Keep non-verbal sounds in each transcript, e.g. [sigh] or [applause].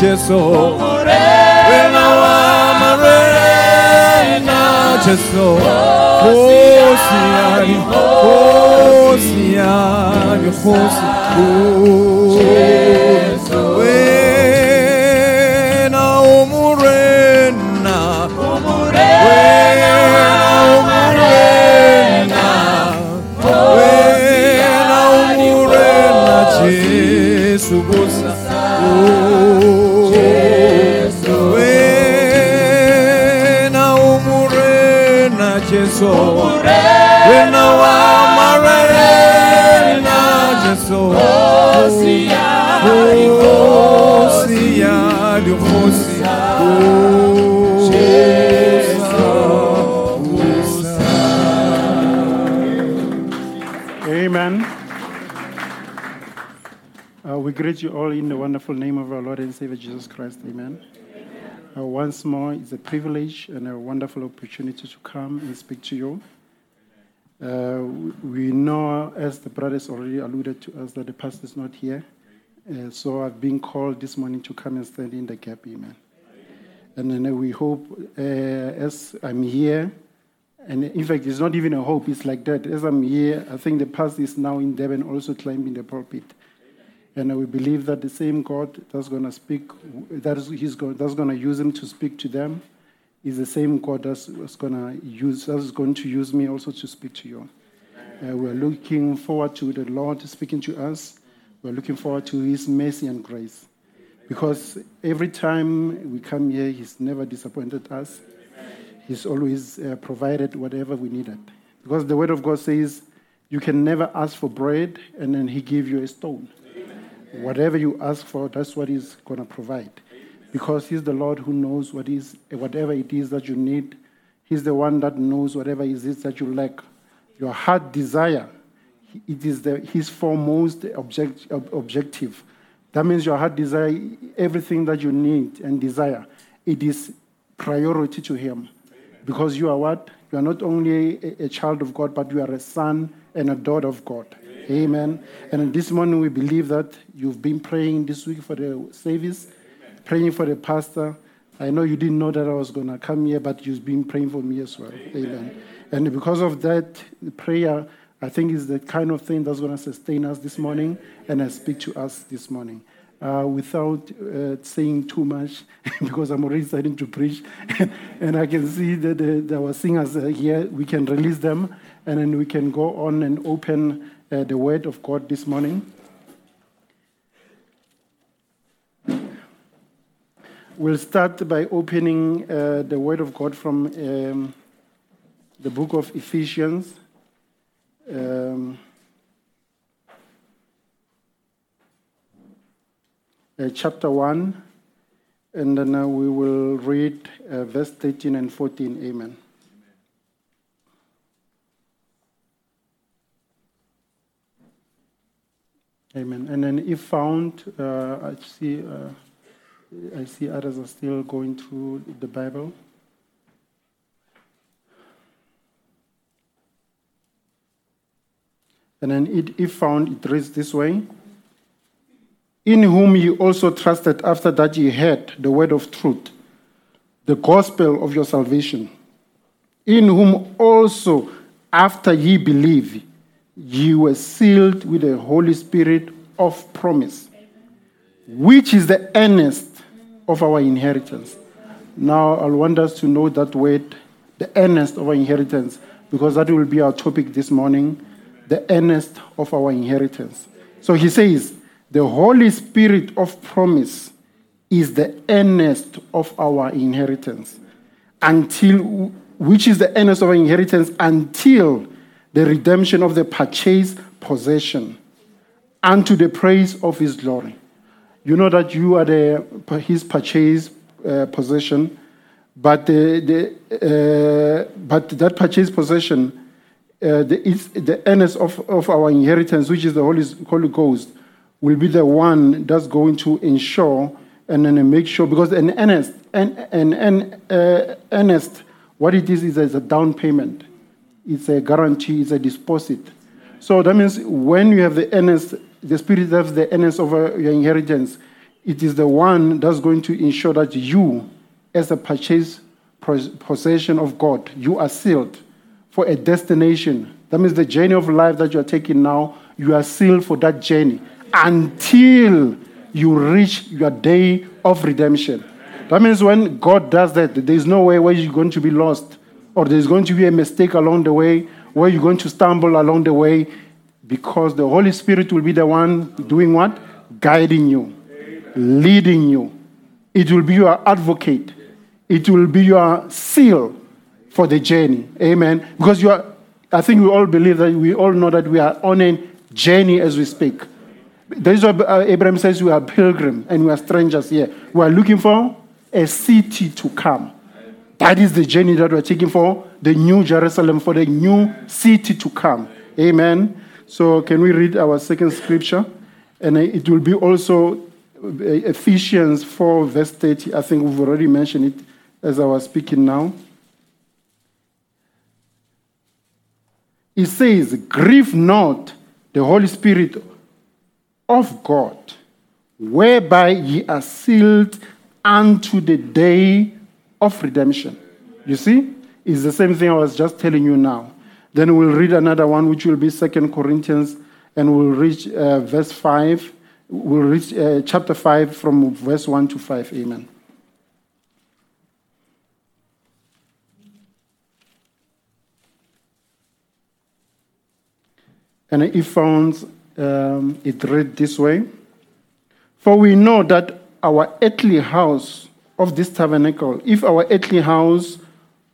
Jesu. Wena wamarena, Jesu. Hosia, di Hosia, di Hosi. Wena umurena, Wena umurena, Wena umurena, Jesu Hosia. Amen. Uh, we greet you all in the wonderful name of our Lord and Savior Jesus Christ. Amen. Uh, once more, it's a privilege and a wonderful opportunity to come and speak to you. Uh, we know, as the brothers already alluded to us, that the pastor is not here. Uh, so I've been called this morning to come and stand in the gap. Amen. And then we hope, uh, as I'm here, And in fact, it's not even a hope, it's like that. As I'm here, I think the pastor is now in Devon also climbing the pulpit. And we believe that the same God that's going to speak, that is, he's going, that's going to use him to speak to them, is the same God that's, that's going to use, that's going to use me also to speak to you. Uh, we're looking forward to the Lord speaking to us. We're looking forward to His mercy and grace. Because every time we come here, He's never disappointed us. He's always uh, provided whatever we needed. Because the Word of God says, you can never ask for bread and then He give you a stone. Whatever you ask for, that's what He's going to provide. Because He's the Lord who knows what is, whatever it is that you need. He's the one that knows whatever it is that you lack. Your heart desire, it is the, His foremost object, ob- objective. That means your heart desire, everything that you need and desire, it is priority to Him. Because you are what? You are not only a, a child of God, but you are a son and a daughter of God. Amen. And this morning we believe that you've been praying this week for the service, praying for the pastor. I know you didn't know that I was going to come here, but you've been praying for me as well. Amen. And because of that prayer, I think is the kind of thing that's going to sustain us this morning and speak to us this morning. Uh, without uh, saying too much, [laughs] because I'm already starting to preach, [laughs] and I can see that uh, our singers here, we can release them, and then we can go on and open uh, the Word of God this morning. We'll start by opening uh, the Word of God from um, the book of Ephesians. Um, uh, chapter 1, and then uh, we will read uh, verse 13 and 14. Amen. Amen. And then, if found, uh, I see, uh, I see others are still going through the Bible. And then, it, if found, it reads this way In whom ye also trusted after that ye heard the word of truth, the gospel of your salvation. In whom also, after ye believe, ye were sealed with the Holy Spirit of promise, which is the earnest of our inheritance. Now, I want us to know that word, the earnest of our inheritance, because that will be our topic this morning the earnest of our inheritance. So he says, the Holy Spirit of promise is the earnest of our inheritance, until which is the earnest of our inheritance until the redemption of the purchased possession unto the praise of his glory. You know that you are the, his purchased uh, possession, but, the, the, uh, but that purchased possession, uh, the, the earnest of, of our inheritance, which is the Holy, Holy Ghost, will be the one that's going to ensure and then make sure, because an earnest, an, an, an uh, earnest, what it is is a down payment. It's a guarantee, it's a deposit. So that means when you have the earnest, the Spirit has the earnest over your inheritance, it is the one that's going to ensure that you, as a purchased possession of God, you are sealed for a destination. That means the journey of life that you are taking now, you are sealed for that journey until you reach your day of redemption. That means when God does that, there's no way where you're going to be lost or there's going to be a mistake along the way where you're going to stumble along the way because the Holy Spirit will be the one doing what? Guiding you, leading you. It will be your advocate, it will be your seal for the journey. Amen. Because you are, I think we all believe that we all know that we are on a journey as we speak. That is what Abraham says we are pilgrim and we are strangers here. We are looking for a city to come. That is the journey that we're taking for the new Jerusalem, for the new city to come. Amen. So, can we read our second scripture? And it will be also uh, Ephesians 4, verse 30. I think we've already mentioned it as I was speaking now. It says, Grieve not the Holy Spirit of God, whereby ye are sealed unto the day of redemption. You see? It's the same thing I was just telling you now. Then we'll read another one, which will be Second Corinthians, and we'll reach uh, verse 5. We'll read uh, chapter 5 from verse 1 to 5. Amen. And if found, um, it read this way For we know that our earthly house of this tabernacle, if our earthly house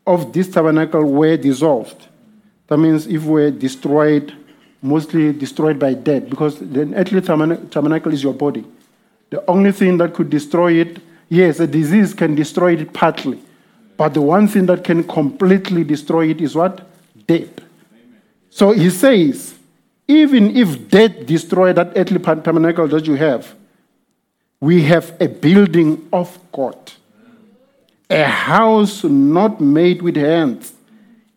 of this tabernacle were dissolved, that means if we're destroyed, mostly destroyed by death, because the earthly tabernacle is your body. The only thing that could destroy it, yes, a disease can destroy it partly, but the one thing that can completely destroy it is what? Death. So he says, even if death destroyed that earthly tabernacle that you have, we have a building of God, a house not made with hands,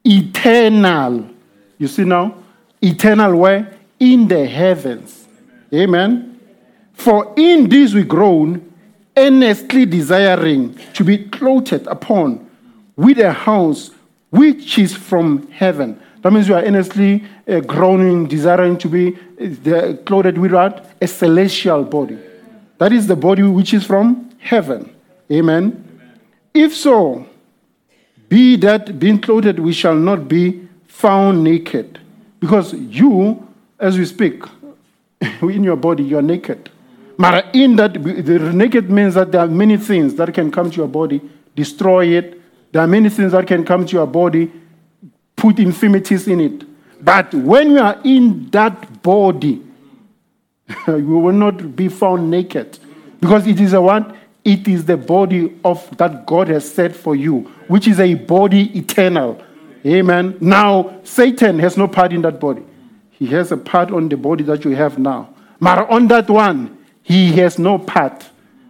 eternal. You see now? Eternal where? In the heavens. Amen. For in this we groan, earnestly desiring to be clothed upon with a house which is from heaven. That means you are earnestly uh, groaning, desiring to be uh, clothed with what? A celestial body. That is the body which is from heaven. Amen. If so, be that being clothed, we shall not be found naked. Because you, as we speak, [laughs] in your body, you are naked. But in that, the naked means that there are many things that can come to your body, destroy it. There are many things that can come to your body, put infirmities in it. But when you are in that body, [laughs] you will not be found naked. Because it is a what? It is the body of that God has set for you, which is a body eternal. Amen. Now, Satan has no part in that body. He has a part on the body that you have now. But on that one, he has no part.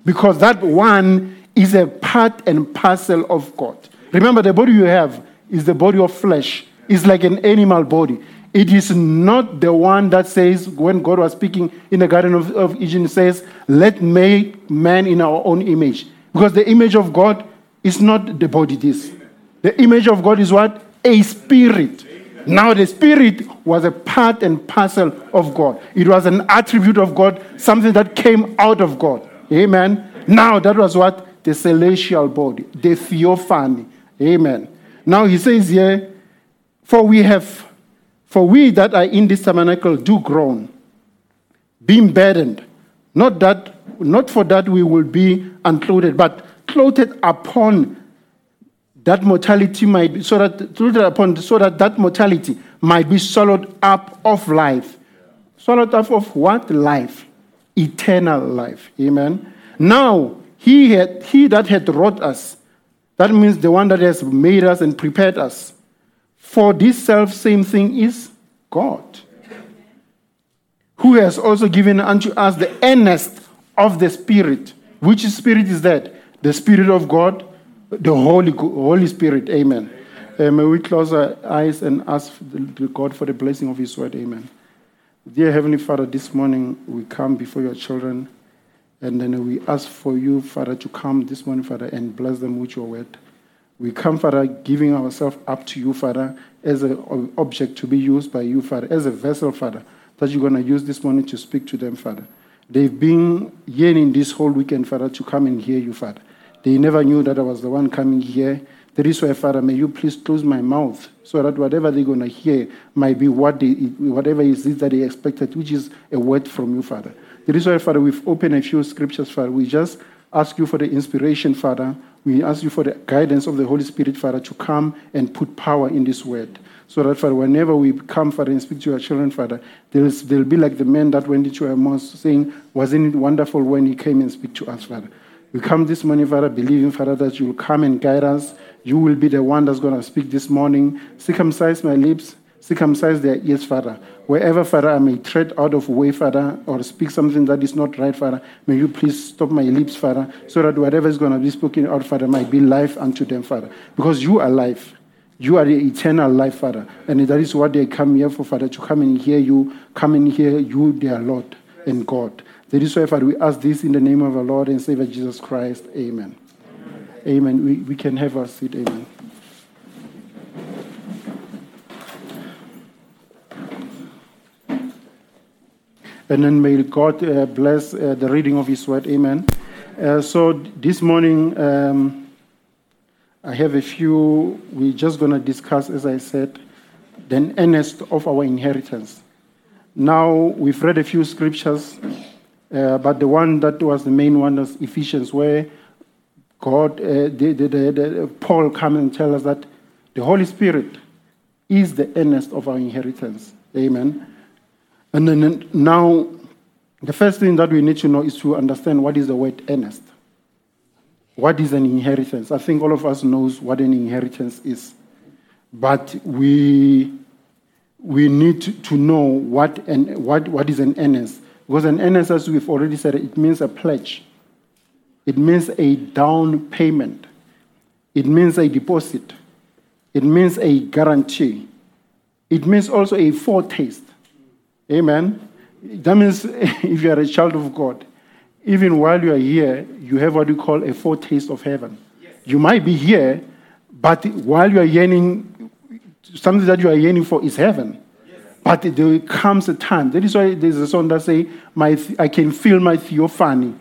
Because that one is a part and parcel of God. Remember, the body you have is the body of flesh. It's like an animal body. It is not the one that says, when God was speaking in the Garden of, of Eden, says, Let make man in our own image. Because the image of God is not the body, this. The image of God is what? A spirit. Now, the spirit was a part and parcel of God. It was an attribute of God, something that came out of God. Amen. Now, that was what? The celestial body, the theophany. Amen. Now, he says here, For we have for we that are in this tabernacle do groan, being burdened, not that not for that we will be unclothed, but clothed upon that mortality might be so that clothed upon so that that mortality might be swallowed up of life. Swallowed up of what? Life. Eternal life. Amen. Now he had he that had wrought us, that means the one that has made us and prepared us for this self same thing is God, who has also given unto us the earnest of the Spirit. Which Spirit is that? The Spirit of God, the Holy, Holy Spirit. Amen. Uh, may we close our eyes and ask God for the blessing of His word. Amen. Dear Heavenly Father, this morning we come before your children and then we ask for you, Father, to come this morning, Father, and bless them with your word. We come, Father, giving ourselves up to you, Father, as an object to be used by you, Father, as a vessel, Father, that you're going to use this morning to speak to them, Father. They've been yearning this whole weekend, Father, to come and hear you, Father. They never knew that I was the one coming here. That is why, Father, may you please close my mouth so that whatever they're going to hear might be what they, whatever it is that they expected, which is a word from you, Father. That is why, Father, we've opened a few scriptures, Father. We just ask you for the inspiration, Father. We ask you for the guidance of the Holy Spirit, Father, to come and put power in this word. So that, Father, whenever we come, Father, and speak to your children, Father, there will be like the man that went into Emmaus saying, Wasn't it wonderful when he came and speak to us, Father? We come this morning, Father, believing, Father, that you will come and guide us. You will be the one that's going to speak this morning. Circumcise my lips, circumcise their ears, Father. Wherever, Father, I may tread out of way, Father, or speak something that is not right, Father, may you please stop my lips, Father, so that whatever is going to be spoken out, Father, might be life unto them, Father. Because you are life. You are the eternal life, Father. And that is what they come here for, Father, to come and hear you, come and hear you, their Lord and God. That is why, Father, we ask this in the name of our Lord and Savior Jesus Christ. Amen. Amen. Amen. We, we can have our seat. Amen. And then may God uh, bless uh, the reading of His word. Amen. Uh, so this morning, um, I have a few, we're just going to discuss, as I said, the earnest of our inheritance. Now, we've read a few scriptures, uh, but the one that was the main one was Ephesians, where God, uh, the, the, the, Paul come and tell us that the Holy Spirit is the earnest of our inheritance. Amen. And then now, the first thing that we need to know is to understand what is the word earnest. What is an inheritance? I think all of us knows what an inheritance is, but we we need to, know what and what, what is an earnest. Because an earnest, as we've already said, it means a pledge. It means a down payment. It means a deposit. It means a guarantee. It means also a foretaste. Amen. That means [laughs] if you are a child of God, even while you are here, you have what we call a foretaste of heaven. You might be here, but while you are yearning, something that you are yearning for is heaven. But there comes a time. That is why there's a song that say, my, I can feel my theophany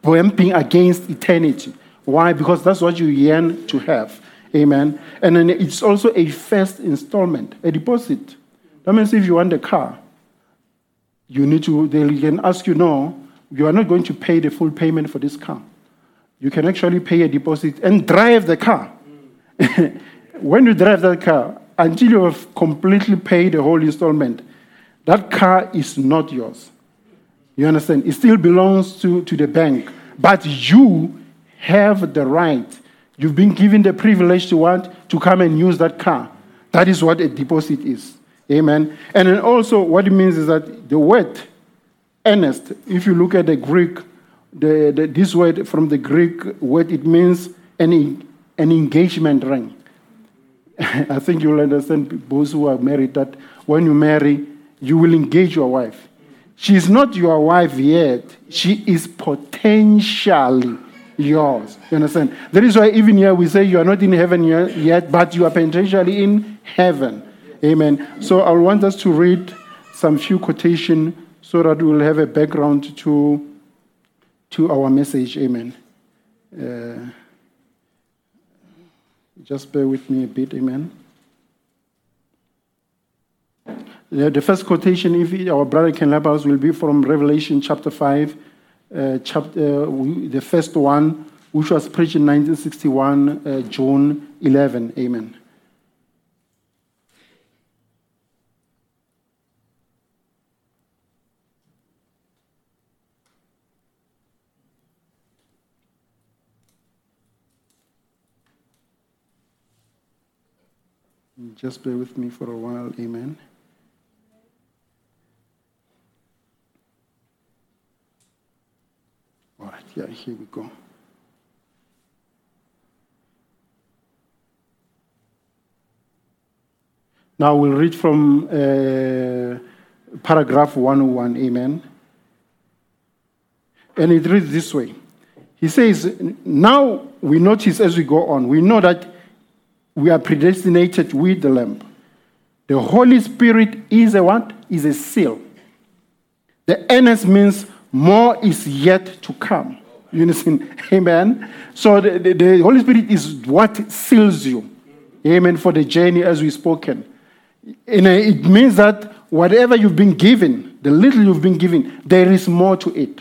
bumping against eternity. Why? Because that's what you yearn to have. Amen. And then it's also a first installment, a deposit. That means if you want a car, you need to, they can ask you, no, you are not going to pay the full payment for this car. You can actually pay a deposit and drive the car. [laughs] when you drive that car, until you have completely paid the whole installment, that car is not yours. You understand? It still belongs to, to the bank. But you have the right. You've been given the privilege to want to come and use that car. That is what a deposit is. Amen. And then also, what it means is that the word earnest, if you look at the Greek, the, the, this word from the Greek word, it means an, an engagement ring. [laughs] I think you'll understand those who are married that when you marry, you will engage your wife. She's not your wife yet. She is potentially yours. You understand? That is why even here we say you are not in heaven yet, but you are potentially in heaven. Amen. So I want us to read some few quotation so that we'll have a background to, to our message. Amen. Uh, just bear with me a bit. Amen. The first quotation, if our brother can help us, will be from Revelation chapter 5, uh, chapter, uh, the first one, which was preached in 1961, uh, June 11. Amen. Just bear with me for a while. Amen. All right, yeah, here we go. Now we'll read from uh, paragraph 101, amen. And it reads this way He says, Now we notice as we go on, we know that we are predestinated with the Lamb. The Holy Spirit is a what? Is a seal. The earnest means more is yet to come. You understand? [laughs] Amen. So the, the, the, Holy Spirit is what seals you. Amen. For the journey as we've spoken. And uh, it means that whatever you've been given, the little you've been given, there is more to it.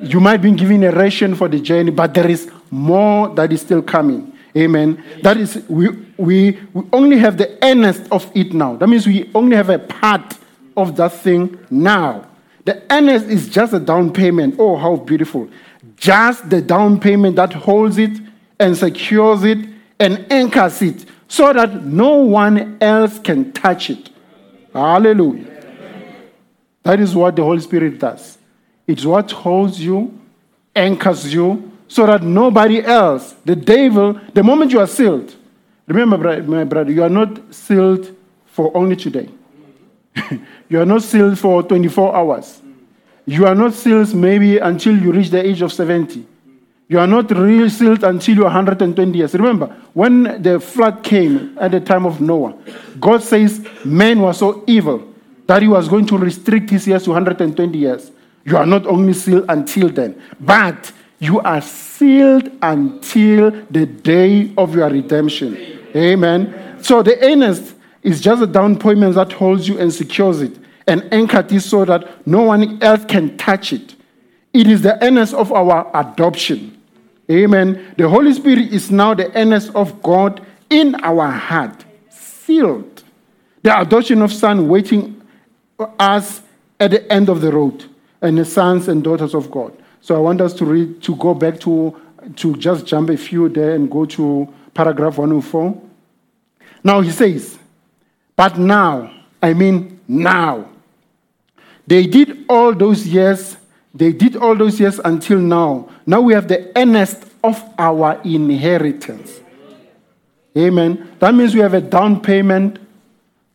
You might be given a ration for the journey, but there is more that is still coming. Amen. That is, we, we, we only have the earnest of it now. That means we only have a part of that thing now. The earnest is just a down payment. Oh, how beautiful. Just the down payment that holds it and secures it and anchors it so that no one else can touch it. Hallelujah. That is what the Holy Spirit does. It's what holds you, anchors you, so that nobody else, the devil, the moment you are sealed, remember, my brother, you are not sealed for only today. [laughs] you are not sealed for 24 hours. You are not sealed maybe until you reach the age of 70. You are not really sealed until you are 120 years. Remember, when the flood came at the time of Noah, God says men were so evil that he was going to restrict his years to 120 years. You are not only sealed until then, but you are sealed until the day of your redemption. Amen. So the earnest is just a down payment that holds you and secures it, and anchored it so that no one else can touch it. It is the earnest of our adoption. Amen. The Holy Spirit is now the earnest of God in our heart, sealed. The adoption of Son waiting us at the end of the road, and the sons and daughters of God. So I want us to read to go back to to just jump a few there and go to paragraph 104. Now he says, but now, I mean now. They did all those years, they did all those years until now. Now we have the earnest of our inheritance. Amen. That means we have a down payment,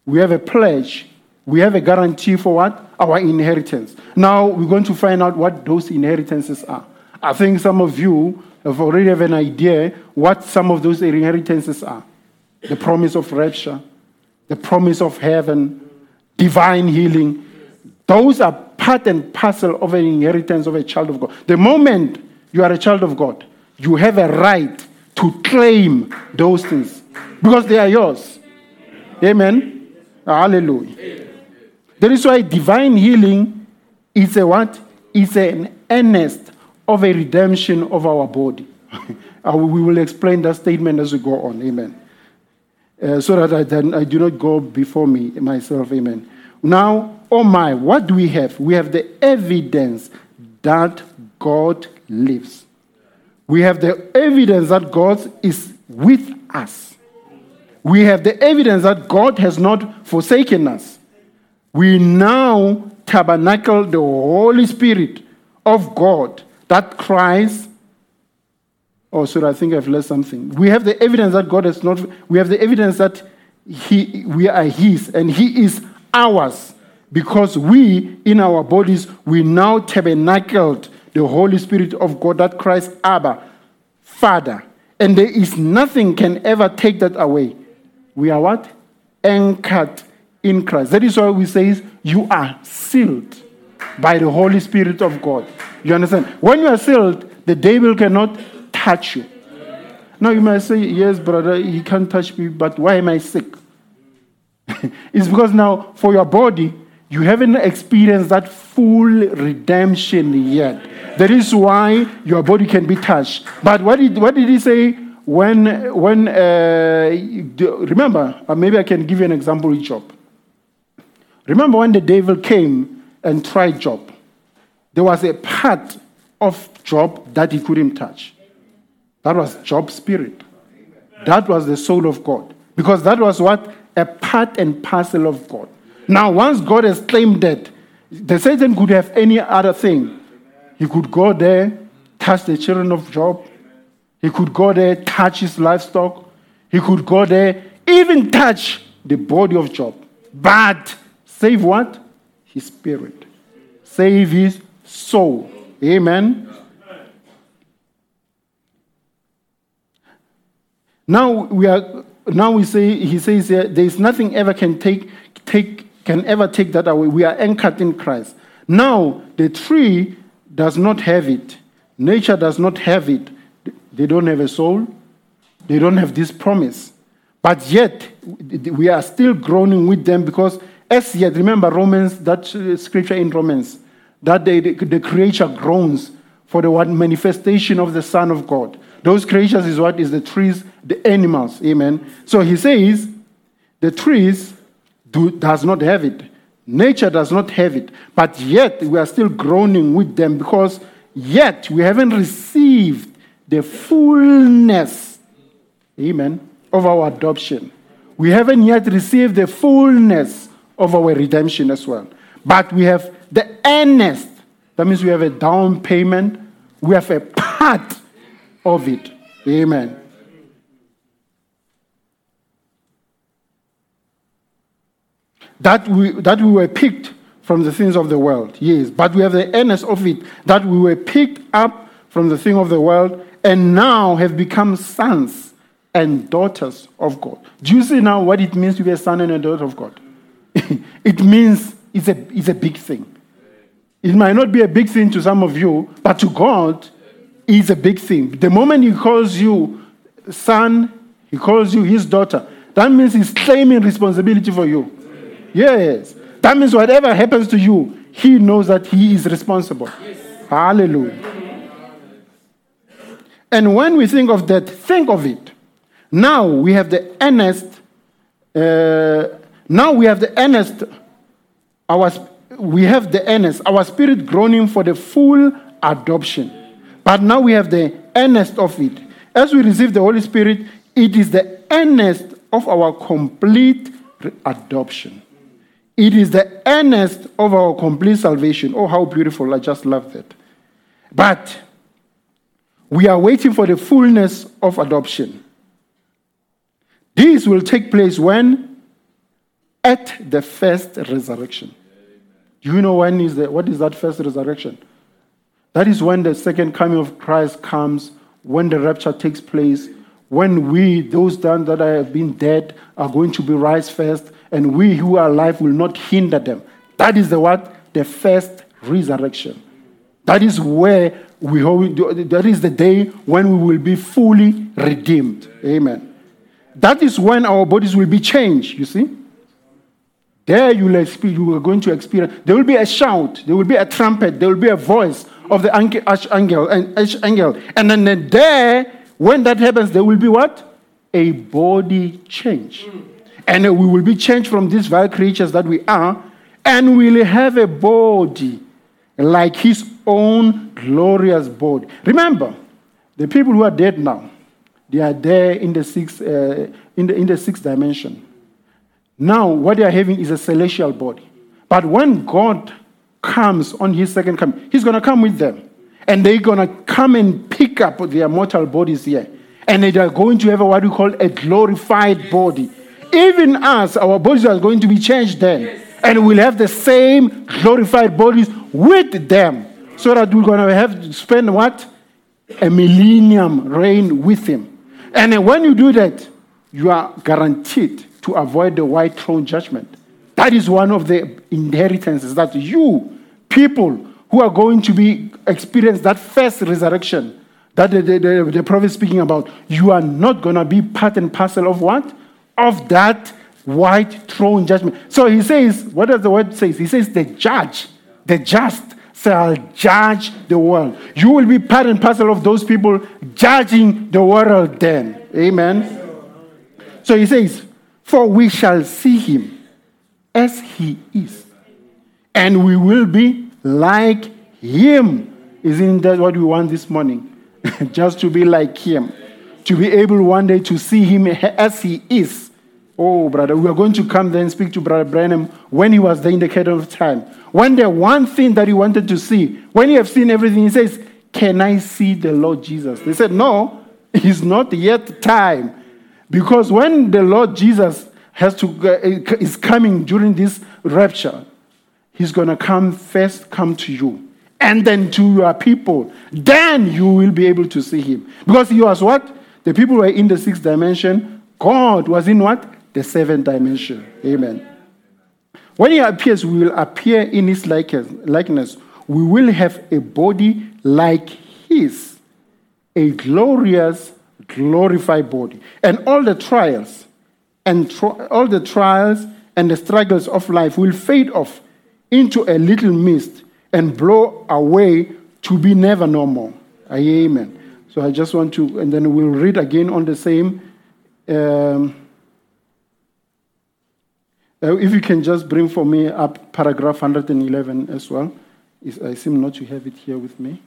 we have a pledge, we have a guarantee for what? Our inheritance. Now we're going to find out what those inheritances are. I think some of you have already have an idea what some of those inheritances are. The promise of rapture, the promise of heaven, divine healing. Those are part and parcel of an inheritance of a child of God. The moment you are a child of God, you have a right to claim those things because they are yours. Amen. Hallelujah. That is why divine healing is a what? Is an earnest of a redemption of our body. [laughs] Uh, we will explain that statement as we go on. Amen. Uh, so that I, then I do not go before me myself. Amen. Now, oh my, what do we have? We have the evidence that God lives. We have the evidence that God is with us. We have the evidence that God has not forsaken us. We now tabernacle the Holy Spirit of God that cries. Oh, sorry, I think I've lost something. We have the evidence that God has not, we have the evidence that he, we are His and He is ours because we, in our bodies, we now tabernacled the Holy Spirit of God that cries, Abba, Father. And there is nothing can ever take that away. We are what? Anchored in Christ. That is why we say you are sealed by the Holy Spirit of God. You understand? When you are sealed, the devil cannot touch you. Now you might say, Yes, brother, he can't touch me, but why am I sick? [laughs] it's because now for your body, you haven't experienced that full redemption yet. That is why your body can be touched. But what did, what did he say when, when uh, remember, uh, maybe I can give you an example Job. Remember when the devil came and tried Job? There was a part of Job that he couldn't touch. That was Job's spirit. That was the soul of God. Because that was what? A part and parcel of God. Now, once God has claimed that, the Satan could have any other thing. He could go there, touch the children of Job. He could go there, touch his livestock. He could go there, even touch the body of Job. But save what? His spirit. Save his soul. Amen. Now we are now we say he says here, there is nothing ever can take take can ever take that away. We are anchored in Christ. Now the tree does not have it. Nature does not have it. They don't have a soul. They don't have this promise. But yet we are still groaning with them because as yet, remember Romans, that uh, scripture in Romans, that the, the, creature groans for the manifestation of the Son of God. Those creatures is what is the trees, the animals. Amen. So he says, the trees do, does not have it. Nature does not have it. But yet we are still groaning with them because yet we haven't received the fullness, amen, of our adoption. We haven't yet received the fullness of our redemption as well. But we have the earnest. That means we have a down payment. We have a part of it. Amen. That we, that we were picked from the things of the world, yes. But we have the earnest of it that we were picked up from the thing of the world and now have become sons and daughters of God. Do you see now what it means to be a son and a daughter of God? [laughs] it means it's a, is a big thing. It might not be a big thing to some of you, but to God, it's a big thing. The moment He calls you son, He calls you His daughter, that means He's claiming responsibility for you. Yes. That means whatever happens to you, He knows that He is responsible. Hallelujah. And when we think of that, think of it. Now we have the earnest, uh, now we have the earnest, our, we have the earnest, our spirit groaning for the full adoption. But now we have the earnest of it. As we receive the Holy Spirit, it is the earnest of our complete adoption. It is the earnest of our complete salvation. Oh, how beautiful. I just love that. But we are waiting for the fullness of adoption. This will take place when? At the first resurrection. Do you know when is the, what is that first resurrection? That is when the second coming of Christ comes, when the rapture takes place, when we, those done that have been dead, are going to be raised first, and we who are alive will not hinder them. That is the what? The first resurrection. That is where we that is the day when we will be fully redeemed. Amen. That is when our bodies will be changed, you see. There you will you are going to experience, there will be a shout, there will be a trumpet, there will be a voice of the archangel and archangel. And then there, when that happens, there will be what? A body change. And we will be changed from these vile creatures that we are, and we'll have a body like his own glorious body. Remember, the people who are dead now, they are there in the sixth, uh, in, the, in the sixth dimension. Now, what they are having is a celestial body. But when God comes on his second coming, he's going to come with them. And they're going to come and pick up their mortal bodies here. And they are going to have what we call a glorified body. Even us, our bodies are going to be changed then. And we'll have the same glorified bodies with them. So that we're going to have to spend what? A millennium reign with him. And when you do that, you are guaranteed to avoid the white throne judgment. That is one of the inheritances that you, people who are going to be experience that first resurrection that the, the, the, the prophet is speaking about, you are not going to be part and parcel of what? Of that white throne judgment. So he says, what does the word say? He says, the judge, the just shall judge the world. You will be part and parcel of those people judging the world then. Amen. So he says, For we shall see him as he is, and we will be like him. Isn't that what we want this morning? [laughs] Just to be like him, to be able one day to see him as he is. Oh, brother, we are going to come there and speak to Brother Branham when he was there in the kingdom of time. When the one thing that he wanted to see, when you have seen everything, he says, Can I see the Lord Jesus? They said, No, [laughs] it's not yet time. Because when the Lord Jesus has to, uh, is coming during this rapture, he's going to come first, come to you, and then to your people. Then you will be able to see him. Because he was what? The people were in the sixth dimension. God was in what? The seventh dimension. Amen. When he appears, we will appear in his likeness. We will have a body like his, a glorious glorified body. And all the trials and all the trials and the struggles of life will fade off into a little mist and blow away to be never no more. Amen. So I just want to, and then we'll read again on the same. Um, uh, if you can just bring for me up paragraph 111 as well. I seem not to have it here with me.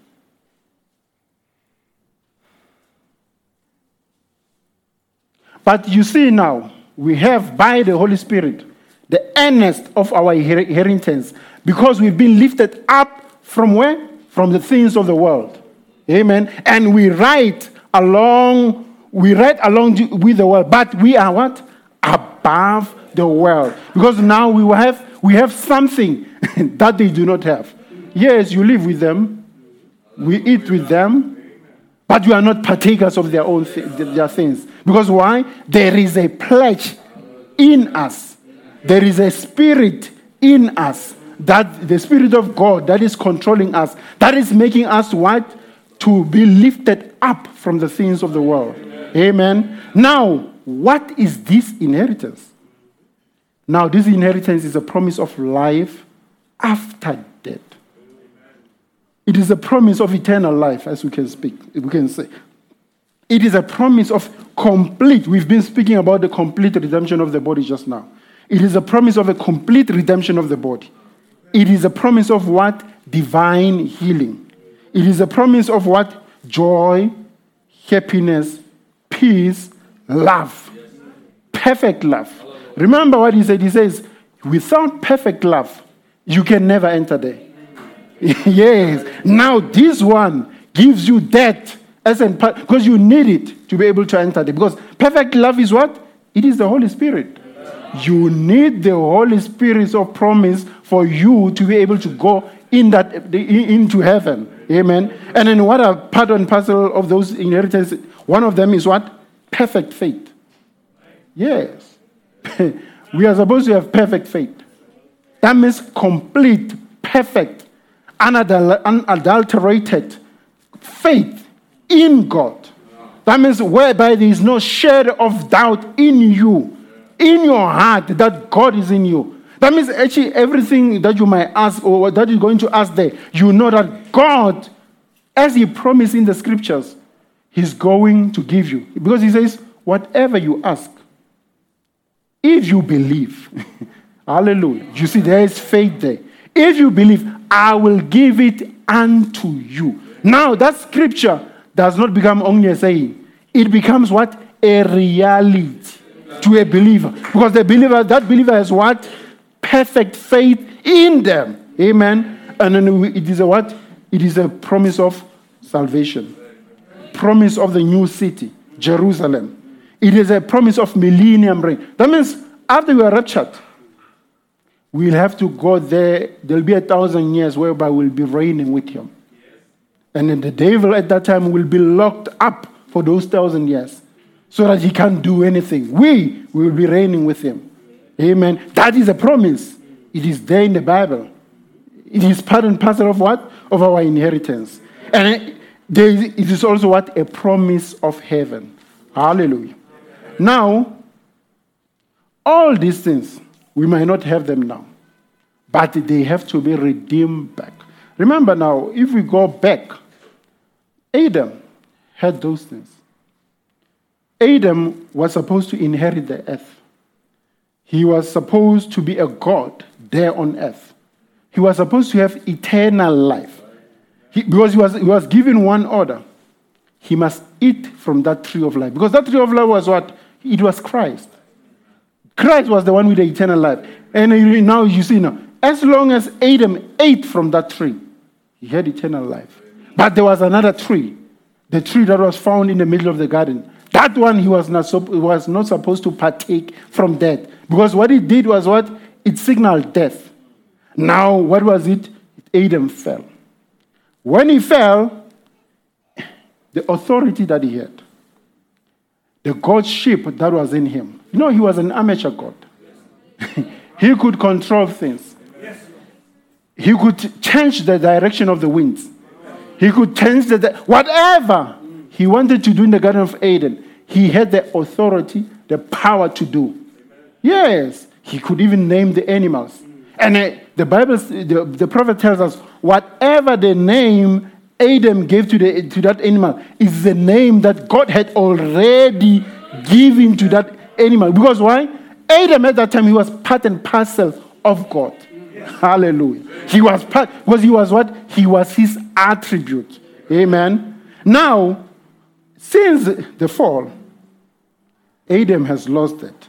But you see now, we have by the Holy Spirit the earnest of our inheritance because we've been lifted up from where? From the things of the world. Amen. And we write along, we write along with the world, but we are what? Above the world. Because now we have we have something [laughs] that they do not have. Yes, you live with them, we eat with them, but we are not partakers of their own th- their things. Because why? There is a pledge in us. There is a spirit in us that the Spirit of God that is controlling us, that is making us what? To be lifted up from the things of the world. Amen. Now, what is this inheritance? Now, this inheritance is a promise of life after death. It is a promise of eternal life, as we can speak, we can say. It is a promise of complete. We've been speaking about the complete redemption of the body just now. It is a promise of a complete redemption of the body. It is a promise of what? Divine healing. It is a promise of what? Joy, happiness, peace, love. Perfect love. Remember what he said? He says, without perfect love, you can never enter there. [laughs] yes. Now, this one gives you that as an because you need it to be able to enter there. Because perfect love is what? It is the Holy Spirit. You need the Holy Spirit of promise for you to be able to go in that into heaven. Amen. And then what are part and parcel of those inheritance? One of them is what? Perfect faith. Yes. [laughs] we are supposed to have perfect faith. That means complete, perfect, unadul- unadulterated faith in God. That means whereby there is no shadow of doubt in you, in your heart, that God is in you. That means actually everything that you might ask or that you're going to ask there, you know that God, as He promised in the scriptures, He's going to give you. Because He says, whatever you ask, if you believe, [laughs] hallelujah. You see, there is faith there. If you believe, I will give it unto you. Now, that scripture does not become only a saying, it becomes what? A reality to a believer. Because the believer, that believer has what? Perfect faith in them. Amen. And then it is a what? It is a promise of salvation, promise of the new city, Jerusalem. It is a promise of millennium reign. That means after we are raptured, we'll have to go there. There'll be a thousand years whereby we'll be reigning with him. And then the devil at that time will be locked up for those thousand years so that he can't do anything. We will be reigning with him. Amen. That is a promise. It is there in the Bible. It is part and parcel of what? Of our inheritance. And it is also what? A promise of heaven. Hallelujah. Now, all these things, we might not have them now, but they have to be redeemed back. Remember now, if we go back, Adam had those things. Adam was supposed to inherit the earth. He was supposed to be a God there on earth. He was supposed to have eternal life. He, because he was, he was given one order. He must eat from that tree of life. Because that tree of life was what? It was Christ. Christ was the one with the eternal life. And now you see now, as long as Adam ate from that tree, he had eternal life. But there was another tree, the tree that was found in the middle of the garden. That one he was not, was not supposed to partake from death. Because what it did was what? It signaled death. Now, what was it? Adam fell. When he fell, the authority that he had, the godship that was in him. You know, he was an amateur god. [laughs] he could control things. He could change the direction of the winds. He could change the whatever he wanted to do in the Garden of Eden. He had the authority, the power to do. Yes, he could even name the animals. And uh, the Bible, the, the prophet tells us, whatever the name Adam gave to, the, to that animal is the name that God had already given to that animal. Because why? Adam at that time, he was part and parcel of God. Hallelujah. He was part, because he was what? He was his attribute. Amen. Now, since the fall, Adam has lost it.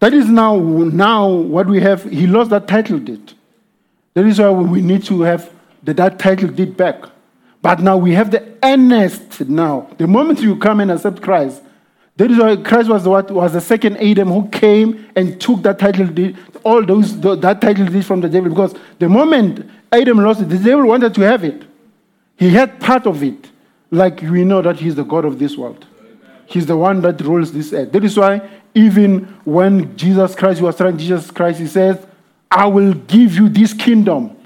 That is now, now what we have, he lost that title deed. That is why we need to have the, that title deed back. But now we have the earnest now. The moment you come and accept Christ, that is why Christ was what was the second Adam who came and took that title all those that title deed from the devil. Because the moment Adam lost it, the devil wanted to have it. He had part of it. Like we know that he's the God of this world. He's the one that rules this earth. That is why even when Jesus Christ, was trying Jesus Christ, he says, I will give you this kingdom,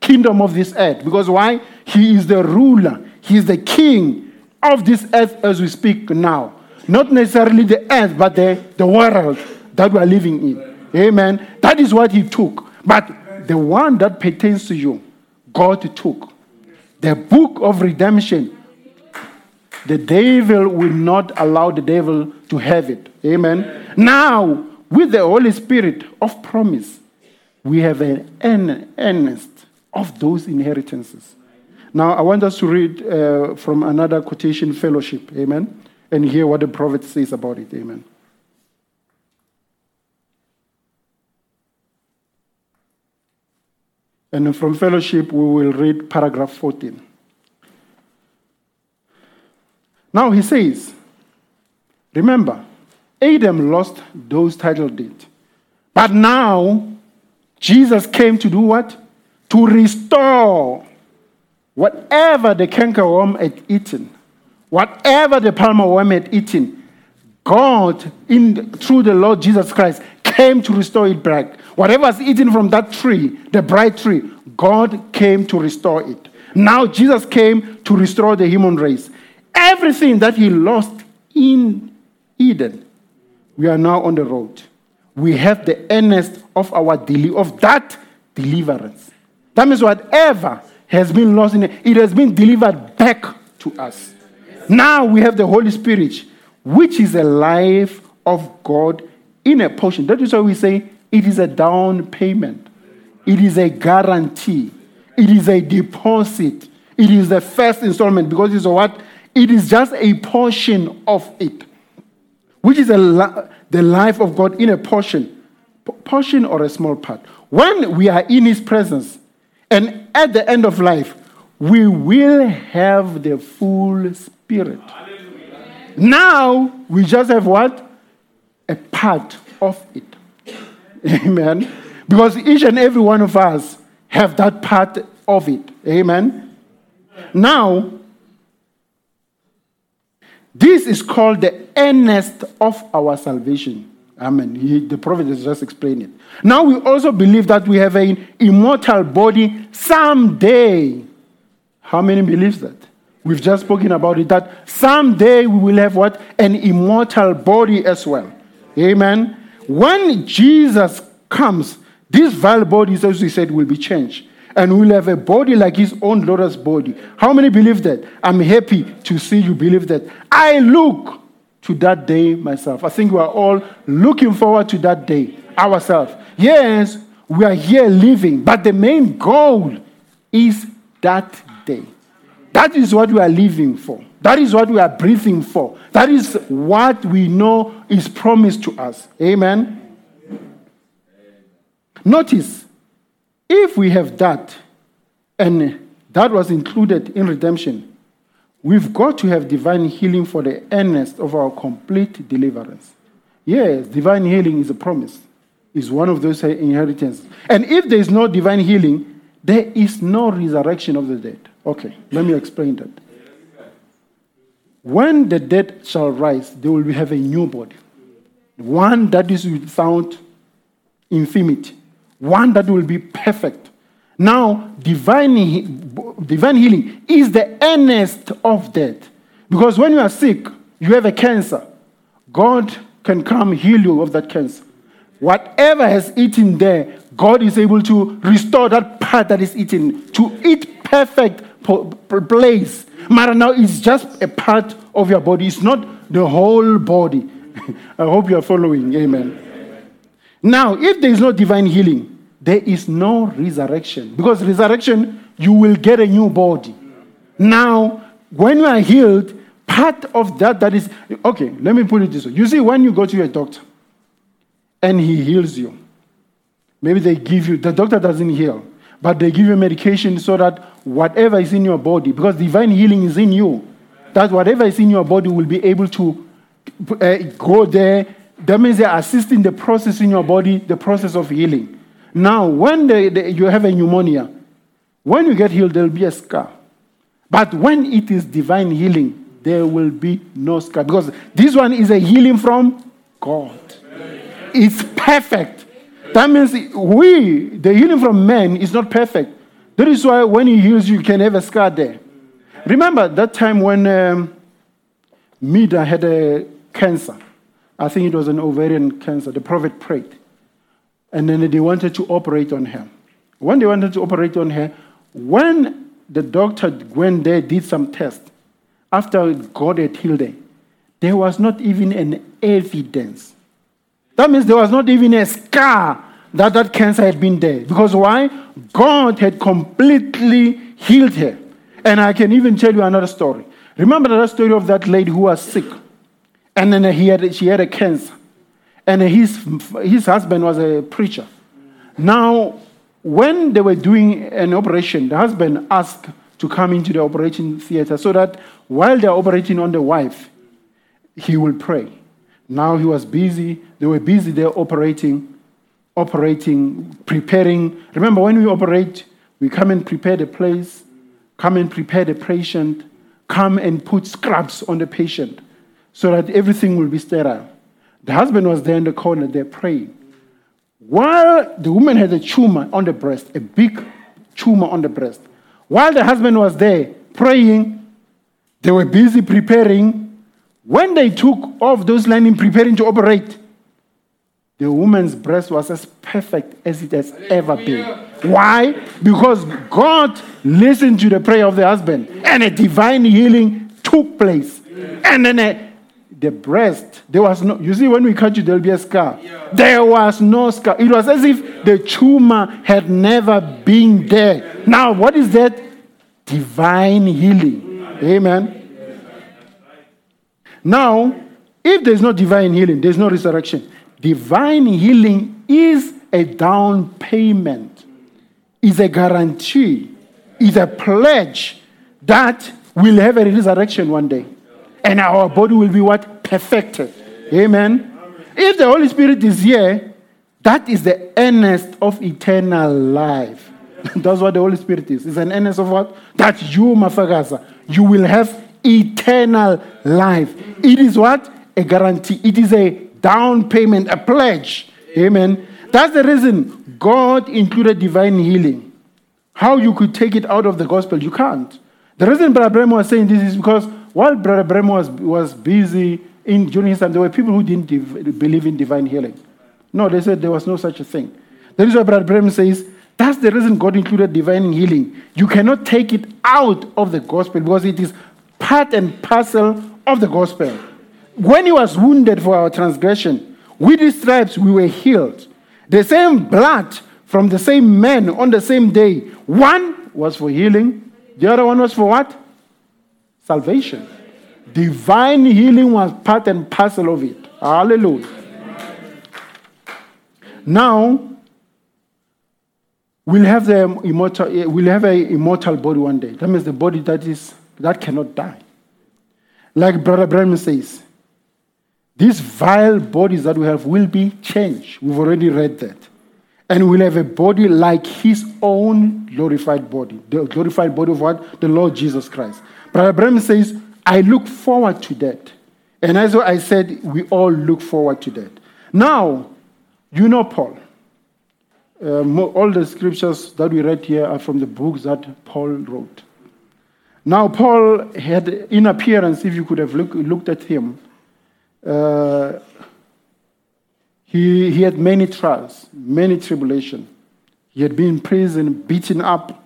kingdom of this earth. Because why? He is the ruler, He is the king of this earth as we speak now. Not necessarily the earth, but the, the world that we are living in. Amen. That is what He took. But the one that pertains to you, God took. The book of redemption, the devil will not allow the devil to have it. Amen. Now, with the Holy Spirit of promise, we have an earnest of those inheritances. Now, I want us to read uh, from another quotation, fellowship. Amen. And hear what the prophet says about it. Amen. And from fellowship, we will read paragraph 14. Now he says, Remember, Adam lost those title deeds. But now, Jesus came to do what? To restore whatever the cankerworm had eaten, whatever the palmer worm had eaten. God, in, through the Lord Jesus Christ, came to restore it back. Whatever was eaten from that tree, the bright tree, God came to restore it. Now Jesus came to restore the human race. Everything that he lost in Eden, we are now on the road. We have the earnest of our deli- of that deliverance. That means whatever has been lost in it, it has been delivered back to us. Now we have the Holy Spirit, which is a life of God in a portion. That is why we say it is a down payment. It is a guarantee. It is a deposit. It is the first installment because it's what? It is just a portion of it, which is a the life of God in a portion, portion or a small part. When we are in His presence, and at the end of life, we will have the full Spirit. Now we just have what? A part of it. Amen. Because each and every one of us have that part of it. Amen. Now, this is called the earnest of our salvation. Amen. He- the prophet has just explained it. Now we also believe that we have an immortal body someday. How many believes that? We've just spoken about it that someday we will have what? An immortal body as well. Amen. When Jesus comes, this vile body, as we said, will be changed. And we'll have a body like his own glorious body. How many believe that? I'm happy to see you believe that. I look to that day myself. I think we are all looking forward to that day ourselves. Yes, we are here living, but the main goal is that. That is what we are living for. That is what we are breathing for. That is what we know is promised to us. Amen. Notice, if we have that, and that was included in redemption, we've got to have divine healing for the earnest of our complete deliverance. Yes, divine healing is a promise, is one of those inheritances. And if there is no divine healing, there is no resurrection of the dead. Okay, let me explain that. When the dead shall rise, they will have a new body, one that is without infirmity, one that will be perfect. Now, divine, divine healing is the earnest of death. Because when you are sick, you have a cancer, God can come heal you of that cancer. Whatever has eaten there, God is able to restore that part that is eaten to its perfect place. Now it's just a part of your body, it's not the whole body. [laughs] I hope you are following. Amen. Now, if there is no divine healing, there is no resurrection. Because resurrection, you will get a new body. Now, when you are healed, part of that that is okay, let me put it this way. You see, when you go to your doctor and he heals you, maybe they give you the doctor doesn't heal, but they give you medication so that whatever is in your body, because divine healing is in you, that whatever is in your body will be able to uh, go there. That means they're assisting the process in your body, the process of healing. Now, when they, they- you have a pneumonia, when you get healed, there'll be a scar. But when it is divine healing, there will be no scar. Because this one is a healing from God. It's perfect. That means we, the healing from man, is not perfect. That is why when he heals you, you can have a scar there. Remember that time when um, Meda had a cancer. I think it was an ovarian cancer. The prophet prayed. And then they wanted to operate on her. When they wanted to operate on her, when the doctor went there, did some tests, after God had healed her, there was not even an evidence. That means there was not even a scar that that cancer had been there. Because why? God had completely healed her. And I can even tell you another story. Remember that story of that lady who was sick? And then he had, she had a cancer. And his, his husband was a preacher. Now, when they were doing an operation, the husband asked to come into the operating theater so that while they're operating on the wife, he will pray. Now he was busy. They were busy there operating, operating, preparing. Remember, when we operate, we come and prepare the place, come and prepare the patient, come and put scrubs on the patient so that everything will be sterile. The husband was there in the corner, there praying. While the woman had a tumor on the breast, a big tumor on the breast, while the husband was there praying, they were busy preparing. When they took off those lining, preparing to operate, the woman's breast was as perfect as it has ever been. Why? Because God listened to the prayer of the husband and a divine healing took place. And then a, the breast, there was no, you see, when we cut you, there'll be a scar. There was no scar. It was as if the tumor had never been there. Now, what is that? Divine healing. Mm. Amen. Now, if there's no divine healing, there's no resurrection. Divine healing is a down payment, is a guarantee, is a pledge that we'll have a resurrection one day. And our body will be what? Perfected. Amen. If the Holy Spirit is here, that is the earnest of eternal life. [laughs] That's what the Holy Spirit is. It's an earnest of what? That you, Mafagasa, you will have eternal life. It is what? A guarantee. It is a down payment, a pledge. Amen. That's the reason God included divine healing. How you could take it out of the gospel, you can't. The reason Brother Branham was saying this is because while Brother Branham was, was busy in during his time, there were people who didn't div- believe in divine healing. No, they said there was no such a thing. That is why Brother Branham says that's the reason God included divine healing. You cannot take it out of the gospel because it is part and parcel of the gospel. When he was wounded for our transgression, with his stripes we were healed. The same blood from the same man on the same day. One was for healing, the other one was for what? Salvation. Divine healing was part and parcel of it. Hallelujah. Now, we'll have the immortal, eh, we'll have an immortal body one day. That means the body that is that cannot die. Like Brother Branham says, these vile bodies that we have will be changed. We've already read that. And we'll have a body like his own glorified body. The glorified body of what? The Lord Jesus Christ. Brother Branham says, I look forward to that. And as I said, we all look forward to that. Now, you know Paul. Uh, all the scriptures that we read here are from the books that Paul wrote. Now, Paul had, in appearance, if you could have look, looked at him, uh, he, he had many trials, many tribulation. He had been in prison, beaten up.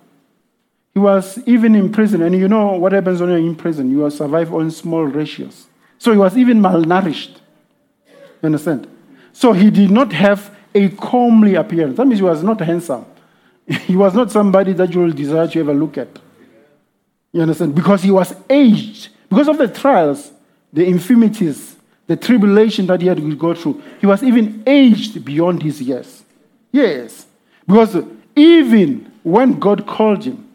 He was even in prison, and you know what happens when you're in prison? You survive on small ratios. So he was even malnourished. You understand? So he did not have a comely appearance. That means he was not handsome. [laughs] He was not somebody that you will desire to ever look at. You understand? Because he was aged. Because of the trials, the infirmities, the tribulation that he had to go through, he was even aged beyond his years. Yes. Because even when God called him,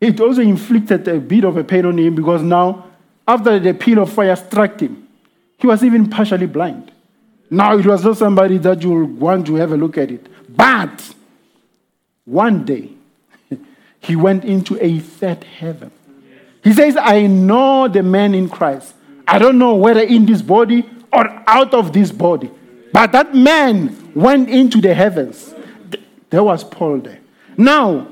it also inflicted a bit of a pain on him because now, after the pillar of fire struck him, he was even partially blind. Now it was not somebody that you want to have a look at it. But one day, [laughs] he went into a third heaven. He says, I know the man in Christ. I don't know whether in this body or out of this body. But that man went into the heavens. There was Paul there. Now,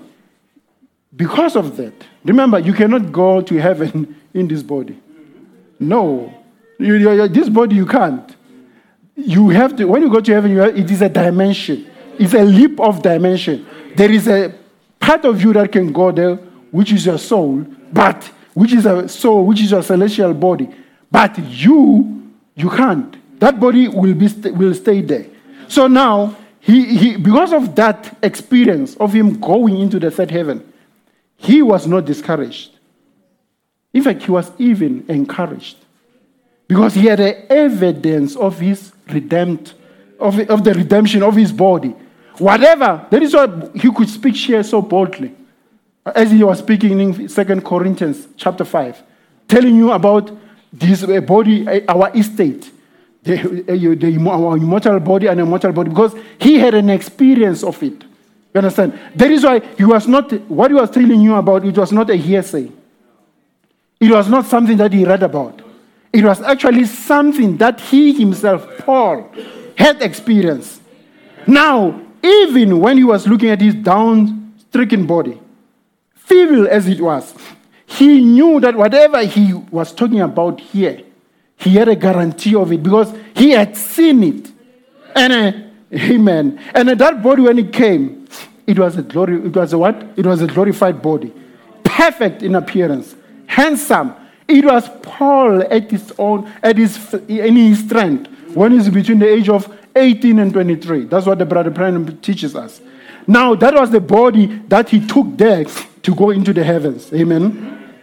because of that, remember, you cannot go to heaven [laughs] in this body. No. You, you- this body, you can't. You have to, when you go to heaven, have, it is a dimension. It's a leap of dimension. There is a part of you that can go there, which is your soul, but which is a soul, which is your celestial body. But you, you can't. That body will, be, st- will stay there. So now, he, he, because of that experience of him going into the third heaven, he was not discouraged. In fact, he was even encouraged because he had the evidence of his redeemed, of, of the redemption of his body. Whatever, that is why he could speak here so boldly. As he was speaking in 2 Corinthians chapter 5, telling you about this uh, body, uh, our estate, the, uh, the, our immortal body and immortal body, because he had an experience of it. You understand? That is why he was not, what he was telling you about, it was not a hearsay. It was not something that he read about. It was actually something that he himself, Paul, had experienced. Now, even when he was looking at his down stricken body, feeble as it was, he knew that whatever he was talking about here, he had a guarantee of it because he had seen it. And uh, amen. And uh, that body, when it came, it was a glory. It was a what? It was a glorified body, perfect in appearance, handsome. It was Paul at his own, at his in his strength when he's between the age of 18 and 23. That's what the brother Branham teaches us. Now that was the body that he took there to go into the heavens. Amen.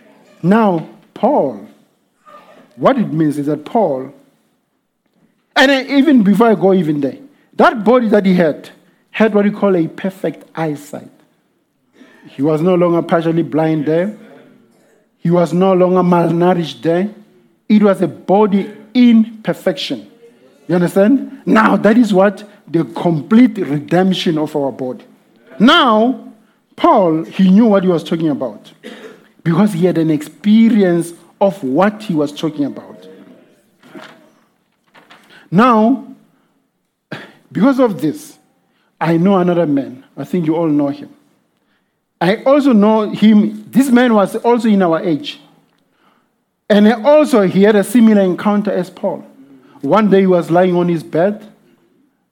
Now Paul, what it means is that Paul and even before I go even there, that body that he had had what we call a perfect eyesight. He was no longer partially blind there. He was no longer malnourished there. It was a body in perfection. You understand? Now, that is what the complete redemption of our body. Now, Paul, he knew what he was talking about because he had an experience of what he was talking about. Now, because of this, I know another man. I think you all know him. I also know him. This man was also in our age. And also, he had a similar encounter as Paul. One day, he was lying on his bed,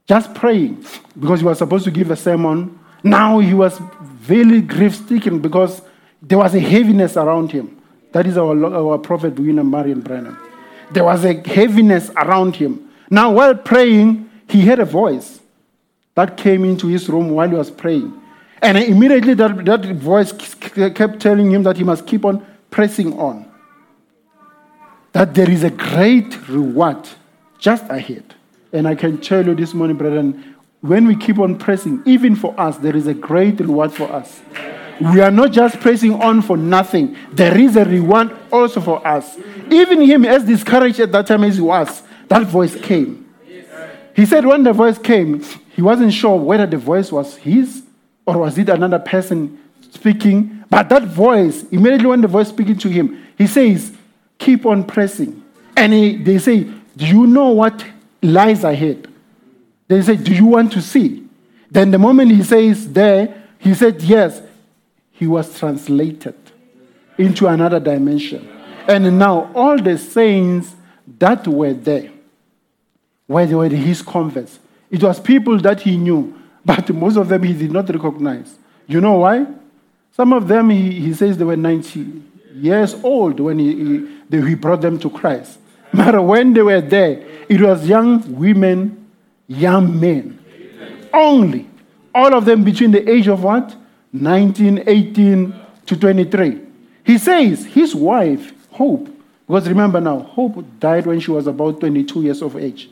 just praying, because he was supposed to give a sermon. Now, he was very grief stricken because there was a heaviness around him. That is our, our prophet, William Marion Branham. There was a heaviness around him. Now, while praying, he heard a voice that came into his room while he was praying. And immediately that, that voice kept telling him that he must keep on pressing on. That there is a great reward just ahead. And I can tell you this morning, brethren, when we keep on pressing, even for us, there is a great reward for us. We are not just pressing on for nothing. There is a reward also for us. Even him, as discouraged at that time as he was, that voice came. He said when the voice came, he wasn't sure whether the voice was his or was it another person speaking. But that voice, immediately when the voice speaking to him, he says, keep on pressing. And he, they say, do you know what lies ahead? They said, do you want to see? Then the moment he says there, he said, yes, he was translated into another dimension. And now all the saints that were there, where they were his converts, it was people that he knew, but most of them he did not recognize. You know why? Some of them, he, he says they were 90 years old when he, he, they- he brought them to Christ. But when they were there, it was young women, young men. Only. All of them between the age of what? 19, 18 to 23. He says his wife, Hope, because remember now, Hope died when she was about 22 years of age.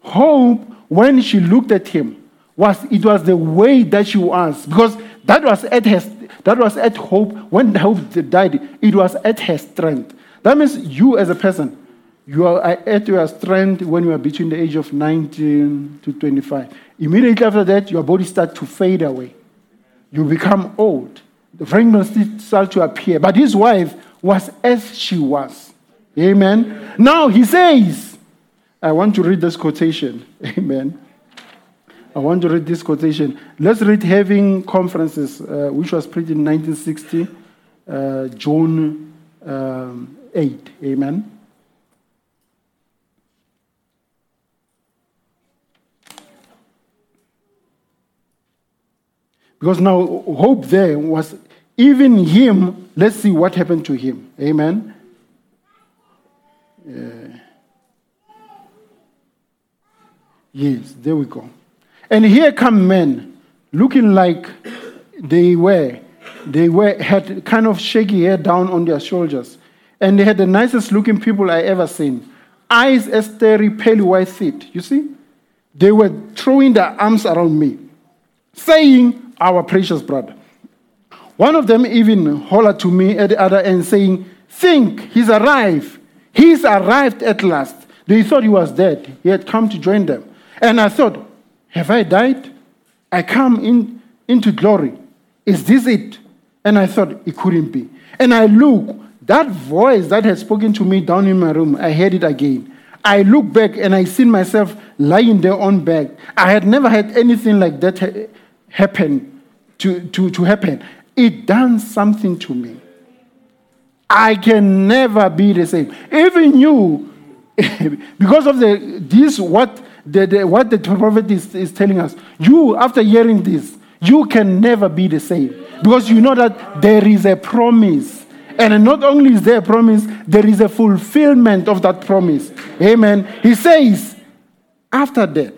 Hope, when she looked at him, was it was the way that she was because that was at her that was at hope when hope died it was at her strength that means you as a person you are at your strength when you are between the age of 19 to 25 immediately after that your body starts to fade away. You become old. The wrinkles start to appear. But his wife was as she was. Amen. Now he says i want to read this quotation. [laughs] Amen. I want to read this quotation. Let's read Having Conferences, uh, which was printed in 1960, uh, June um, 8. Amen. Because now, hope there was even him. Let's see what happened to him. Amen. Yes, there we go. And here come men looking like they were. They were had kind of shaky hair down on their shoulders. And they had the nicest looking people I ever seen. Eyes as starry, pale white teeth. You see? They were throwing their arms around me, saying, Our precious brother. One of them even hollered to me at the other end, saying, Think, he's arrived. He's arrived at last. They thought he was dead. He had come to join them. And I thought, Have I died? I come in, into glory. Is this it? And I thought it couldn't be. And I look, that voice that had spoken to me down in my room, I heard it again. I look back and I see myself lying there on back. I had never had anything like that ha- happen to, to, to happen. It done something to me. I can never be the same. Even you, [laughs] because of the this what the, the what the prophet is, is telling us, you after hearing this, you can never be the same. Because you know that there is a promise. And not only is there a promise, there is a fulfillment of that promise. Amen. He says, after that,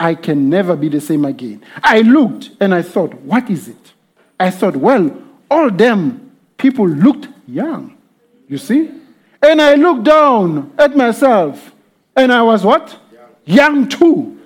I can never be the same again. I looked and I thought, what is it? I thought, well, all them people looked young. You see? And I looked down at myself and I was what? Young too.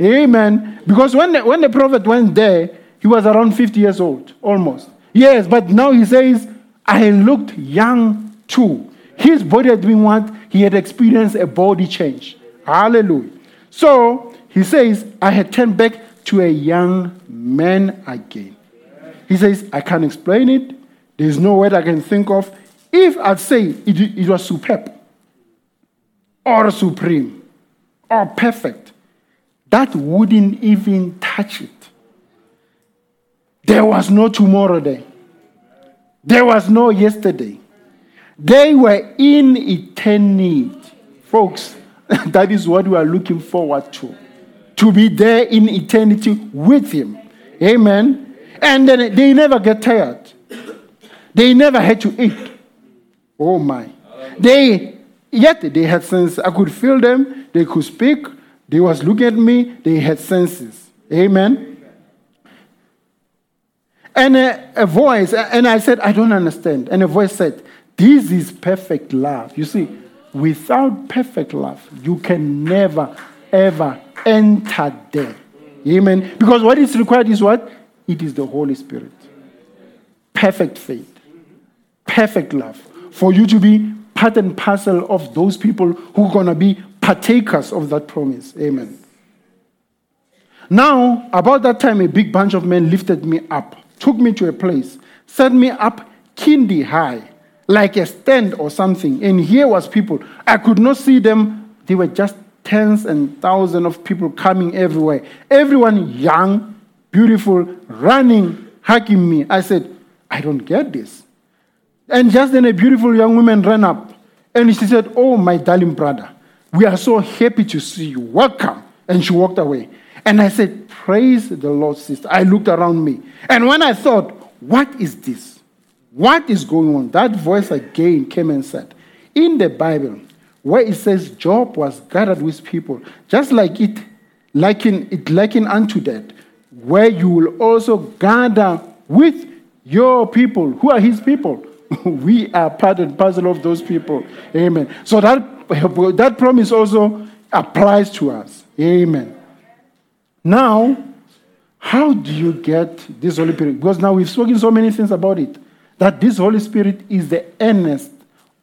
Amen. Because when the, when the prophet went there, he was around 50 years old, almost. Yes, but now he says, I looked young too. His body had been what? He had experienced a body change. Hallelujah. So he says, I had turned back to a young man again. He says, I can't explain it. There's no word I can think of. If I'd say it, it was superb or supreme or perfect, that wouldn't even touch it. There was no tomorrow there. There was no yesterday. They were in eternity. Folks, [laughs] that is what we are looking forward to. To be there in eternity with Him. Amen. And then they never get tired. They never had to eat. Oh my. They yet they had sense. I could feel them. They could speak. They was looking at me. They had senses. Amen. And a, a voice, and I said, I don't understand. And a voice said, This is perfect love. You see, without perfect love, you can never, ever enter there. Amen. Because what is required is what? It is the Holy Spirit. Perfect faith, perfect love. For you to be part and parcel of those people who are going to be partakers of that promise. Amen. Now, about that time, a big bunch of men lifted me up, took me to a place, set me up kindy high, like a stand or something. And here was people. I could not see them. They were just tens and thousands of people coming everywhere. Everyone young, beautiful, running, hugging me. I said, I don't get this. And just then a beautiful young woman ran up and she said, Oh, my darling brother, we are so happy to see you. Welcome. And she walked away. And I said, Praise the Lord, sister. I looked around me. And when I thought, What is this? What is going on? That voice again came and said, In the Bible, where it says Job was gathered with people, just like it liken it likened unto that, where you will also gather with your people. Who are his people? [laughs] we are part and parcel of those people. Amen. So that, that promise also applies to us. Amen. Now, how do you get this Holy Spirit? Because now we've spoken so many things about it. That this Holy Spirit is the earnest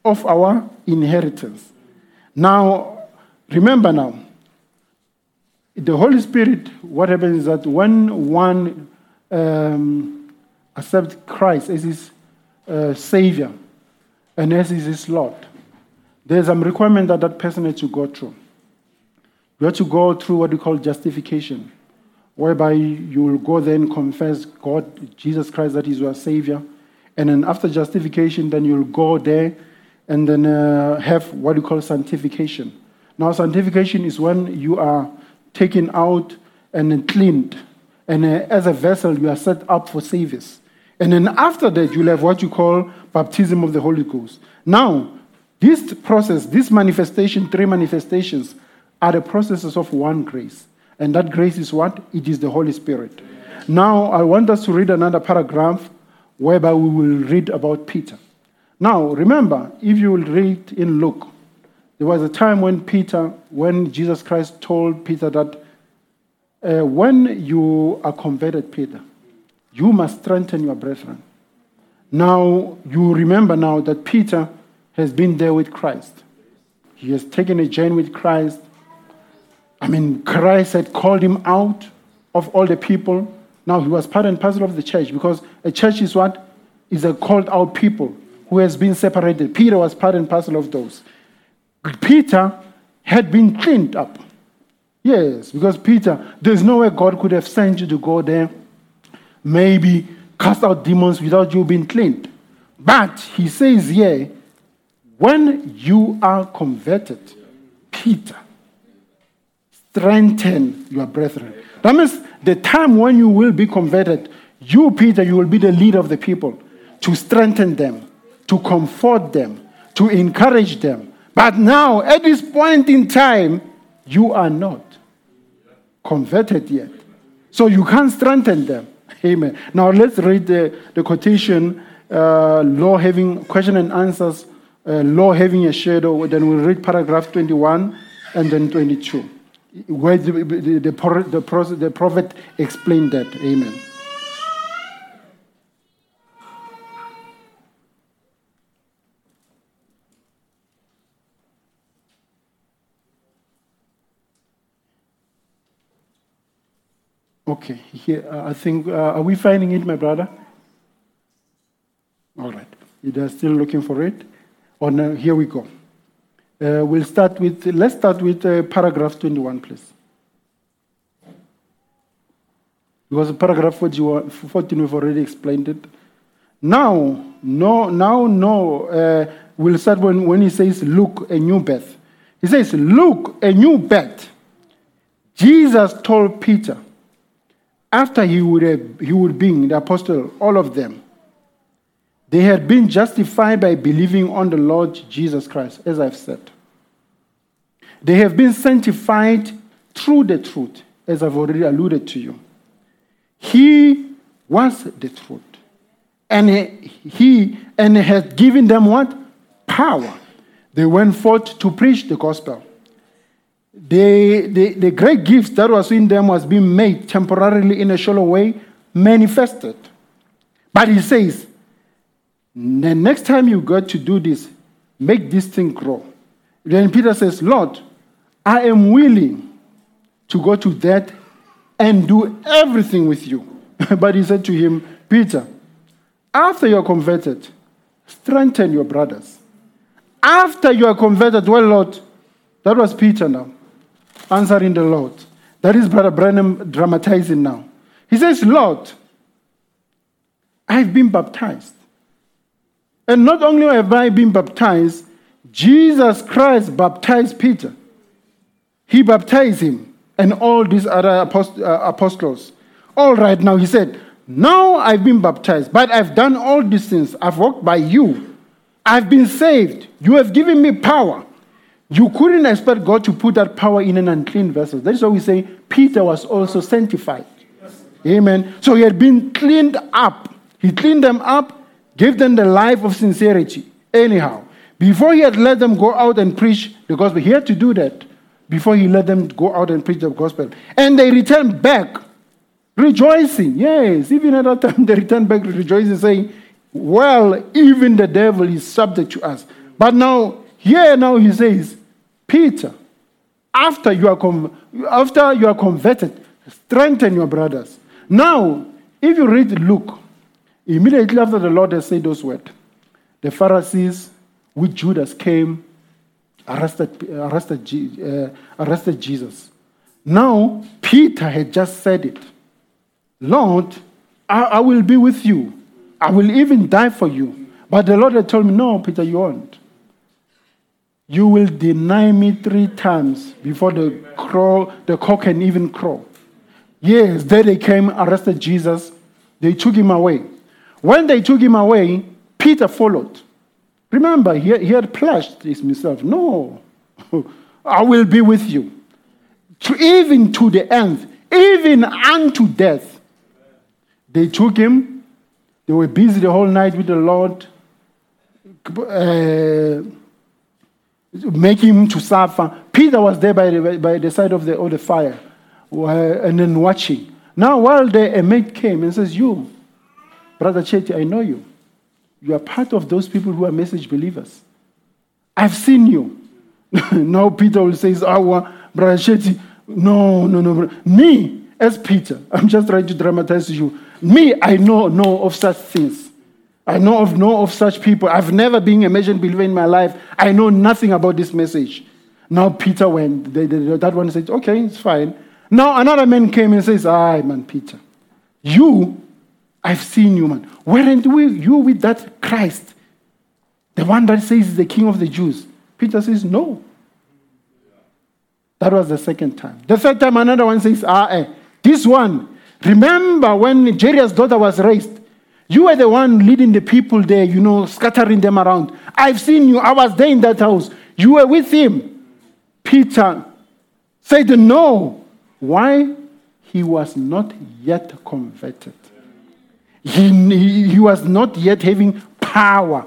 of our inheritance. Now, remember now, the Holy Spirit, what happens is that when one um, accepts Christ as his uh, Savior and as his Lord, there's a requirement that that person has to go through. You have to go through what we call justification. whereby you will go there and confess God, Jesus Christ, that is your Savior. And then after justification, then you'll go there and then uh, have what you call sanctification. Now, sanctification is when you are taken out and cleaned. And uh, as a vessel, you are set up for service. And then after that, you'll have what you call baptism of the Holy Ghost. Now, this process, this manifestation, three manifestations, are the processes of one grace. And that grace is what? It is the Holy Spirit. Now, I want us to read another paragraph whereby we will read about Peter. Now, remember, if you will read in Luke, there was a time when Peter, when Jesus Christ told Peter that uh, when you are converted, Peter, you must strengthen your brethren. Now, you remember now that Peter has been there with Christ. He has taken a journey with Christ. I mean, Christ had called him out of all the people. Now, he was part and parcel of the church because a church is what? Is a called out people who has been separated. Peter was part and parcel of those. Peter had been cleaned up. Yes, because Peter, there's no way God could have sent you to go there, maybe cast out demons without you being cleaned. But he says here, when you are converted, Peter, strengthen your brethren. That means the time when you will be converted, you, Peter, you will be the leader of the people to strengthen them, to comfort them, to encourage them. But now, at this point in time, you are not converted yet. So you can't strengthen them. [laughs] Amen. Now let's read the, the quotation uh, law having question and answers, uh, law having a shadow. Then we'll read paragraph 21 and then 22, where the, the, the, the, the prophet explained that. Amen. Okay, here, uh, I think, uh, are we finding it, my brother? All right. Are still looking for it? Oh, no, here we go. Uh, we'll start with, let's start with uh, paragraph 21, please. Because paragraph 41 14, we've already explained it. Now, no, now, no, uh, we'll start when, when he says, look, a new birth. He says, look, a new birth. Jesus told Peter, after he would, have, he would be the apostle, all of them, they had been justified by believing on the Lord Jesus Christ, as I've said. They have been sanctified through the truth, as I've already alluded to you. He was the truth. And he and had given them what? Power. They went forth to preach the gospel the, the, the great gifts that was in them was being made temporarily in a shallow way manifested. But he says, the next time you got to do this, make this thing grow. Then Peter says, Lord, I am willing to go to that and do everything with you. [laughs] but he said to him, Peter, after you're converted, strengthen your brothers. After you are converted, well, Lord, that was Peter now answering the Lord. That is Brother Branham dramatizing now. He says, Lord, I've been baptized. And not only have I been baptized, Jesus Christ baptized Peter. He baptized him and all these other apost- uh, apostles. All right, now he said, Now I've been baptized, but I've done all these things. I've walked by you. I've been saved. You have given me power. You couldn't expect God to put that power in an unclean vessel. That's why we say Peter was also sanctified. Amen. So he had been cleaned up. He cleaned them up, gave them the life of sincerity. Anyhow, before he had let them go out and preach the gospel, he had to do that before he let them go out and preach the gospel. And they returned back rejoicing. Yes, even at that time, [laughs] they returned back rejoicing, saying, Well, even the devil is subject to us. But now, here now he says, Peter, after you are, after you are converted, strengthen your brothers. Now, if you read Luke, immediately after the Lord has said those words, the Pharisees with Judas came, arrested, arrested, uh, arrested Jesus. Now, Peter had just said it Lord, I, I will be with you. I will even die for you. But the Lord had told me, No, Peter, you won't. You will deny me three times before the crow, the cock can even crow. Yes, there they came, arrested Jesus. They took him away. When they took him away, Peter followed. Remember, he, he had pledged himself. No, [laughs] I will be with you. To, even to the end, even unto death. They took him. They were busy the whole night with the Lord, uh, making him to suffer. Peter was there by the, by the side of the, of the fire and then watching. Now, while the, a mate came and says, You, Brother Chetty, I know you. You are part of those people who are message believers. I've seen you. [laughs] now Peter will say, Oh, Brother Chetty, no, no, no. Me, as Peter, I'm just trying to dramatize you. Me, I know, know of such things. I know of no of such people. I've never been a message believer in my life. I know nothing about this message. Now Peter went. The, the, that one said, "Okay, it's fine." Now another man came and says, "Ah, man, Peter, you, I've seen you, man. Weren't we you with that Christ, the one that says he's the King of the Jews?" Peter says, "No." That was the second time. The third time, another one says, "Ah, eh, this one." Remember when Jairus' daughter was raised? You were the one leading the people there, you know, scattering them around. I've seen you. I was there in that house. You were with him. Peter said, No. Why? He was not yet converted. He, he, he was not yet having power.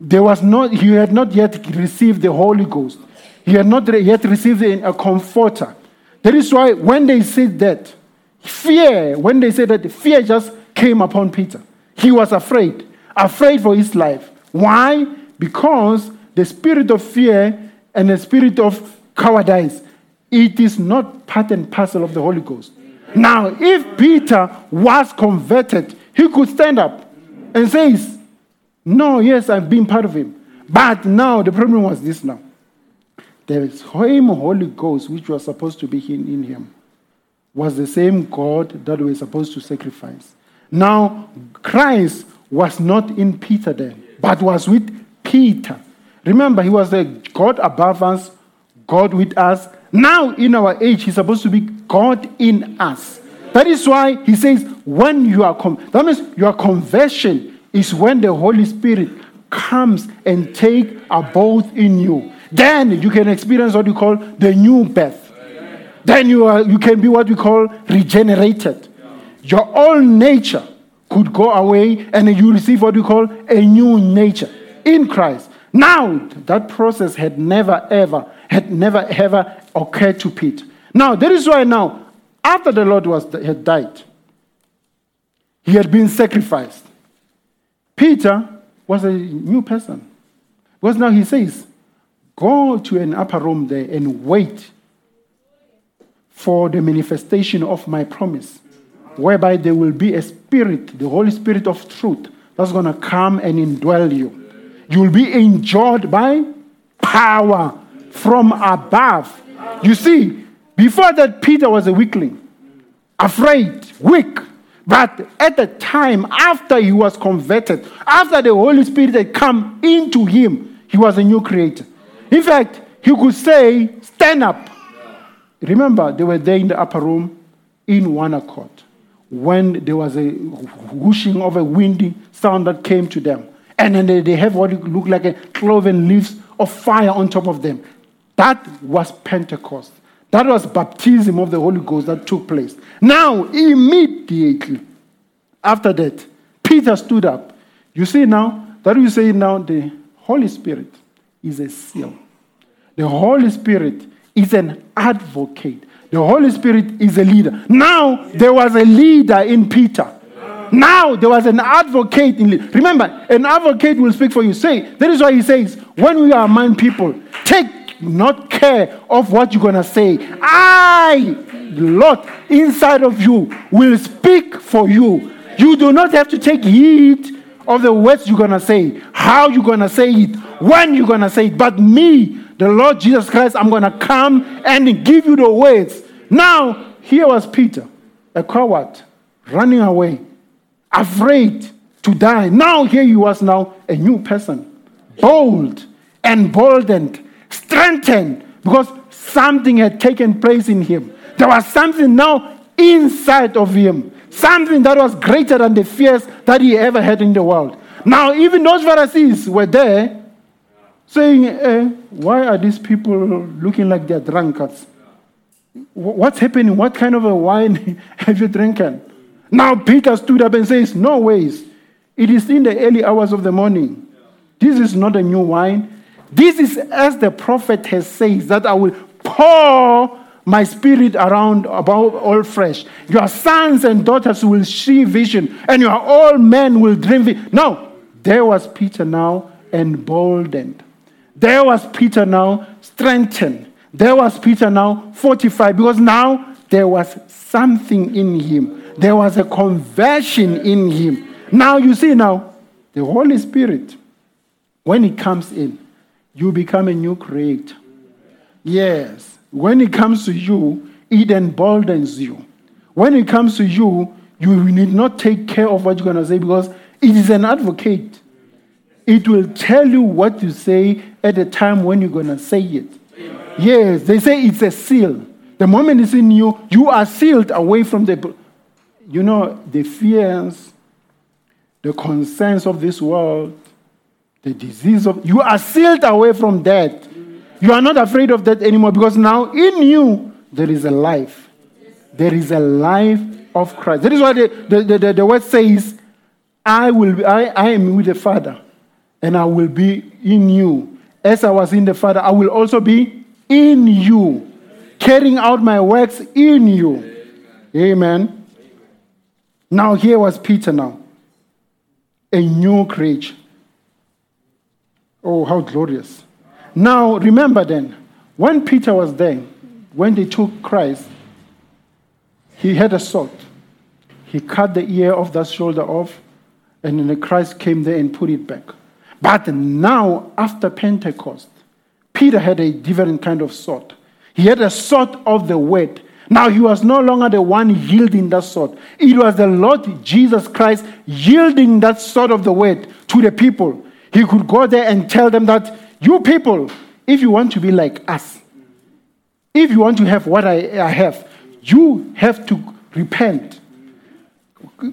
There was not, he had not yet received the Holy Ghost. He had not yet received a comforter. That is why when they said that, fear, when they said that, fear just came upon Peter. He was afraid, afraid for his life. Why? Because the spirit of fear and the spirit of cowardice, it is not part and parcel of the Holy Ghost. Now, if Peter was converted, he could stand up and say, No, yes, I've been part of him. But now the problem was this now. The same Holy Ghost, which was supposed to be in, him, was the same God that we supposed to sacrifice. Now, Christ was not in Peter then, but was with Peter. Remember, he was the God above us, God with us. Now, in our age, he's supposed to be God in us. That is why he says, when you are, com- that means your conversion is when the Holy Spirit comes and take abode in you. Then you can experience what you call the new birth. Then you, are, you can be what we call regenerated. Your old nature could go away and you receive what we call a new nature in Christ. Now, that process had never ever, had never ever occurred to Peter. Now, that is why now, after the Lord was, had died, he had been sacrificed. Peter was a new person. Because now he says, Go to an upper room there and wait for the manifestation of my promise, whereby there will be a spirit, the Holy Spirit of truth, that's going to come and indwell you. You will be enjoyed by power from above. You see, before that, Peter was a weakling, afraid, weak. But at the time, after he was converted, after the Holy Spirit had come into him, he was a new creator. In fact, he could say, Stand up. Remember, they were there in the upper room in one accord when there was a whooshing of a windy sound that came to them. And then they, have what looked like a cloven leaves of fire on top of them. That was Pentecost. That was baptism of the Holy Ghost that took place. Now, immediately after that, Peter stood up. You see now, that you say now, the Holy Spirit is a seal. The Holy Spirit is an advocate. The Holy Spirit is a leader. Now, there was a leader in Peter. Now, there was an advocate in. Remember, an advocate will speak for you. Say, that is why he says, when we are among people, take not care of what you're going to say. I, the Lord, inside of you will speak for you. You do not have to take heed of the words you're going to say, how you're going to say it, when you're going to say it. But me, the Lord Jesus Christ, I'm going to come and give you the words. Now, here was Peter, a coward, running away, afraid to die. Now, here he was now a new person, bold, emboldened, strengthened, because something had taken place in him. There was something now inside of him, something that was greater than the fears that he ever had in the world. Now, even those Pharisees were there saying, eh, Why are these people looking like they're drunkards? Wh- What's happening? What kind of a wine [laughs] have you drinking? Now, Peter stood up and says, No ways. It is in the early hours of the morning. This is not a new wine. This is as the prophet has said that I will pour my spirit around about all flesh. Your sons and daughters will see vision, and your old men will dream. Vi- no, there was Peter now emboldened. There was Peter now strengthened. There was Peter now fortified because now there was something in him. There was a conversion in him. Now you see now the Holy Spirit when it comes in, you become a new creator. Yes. When it comes to you, it emboldens you. When it comes to you, you need not take care of what you're going to say because it is an advocate. It will tell you what to say at the time when you're going to say it. Yes, they say it's a seal. The moment it's in you, you are sealed away from the, you know, the fears, the concerns of this world, the disease of you are sealed away from death. You are not afraid of death anymore because now in you there is a life. There is a life of Christ. That is why the, the, the, the, word says, I will be, I, I am with the Father, and I will be in you. As I was in the Father, I will also be in you, carrying out my works in you. Amen. Now here was Peter now. A new creature. Oh, how glorious. Now, remember then, when Peter was there, when they took Christ, he had a sword. He cut the ear of that shoulder off, and then Christ came there and put it back. But now, after Pentecost, Peter had a different kind of sword. He had a sword of the word. Now he was no longer the one yielding that sword. It was the Lord Jesus Christ yielding that sword of the word to the people. He could go there and tell them that, you people, if you want to be like us, if you want to have what I, I have, you have to repent,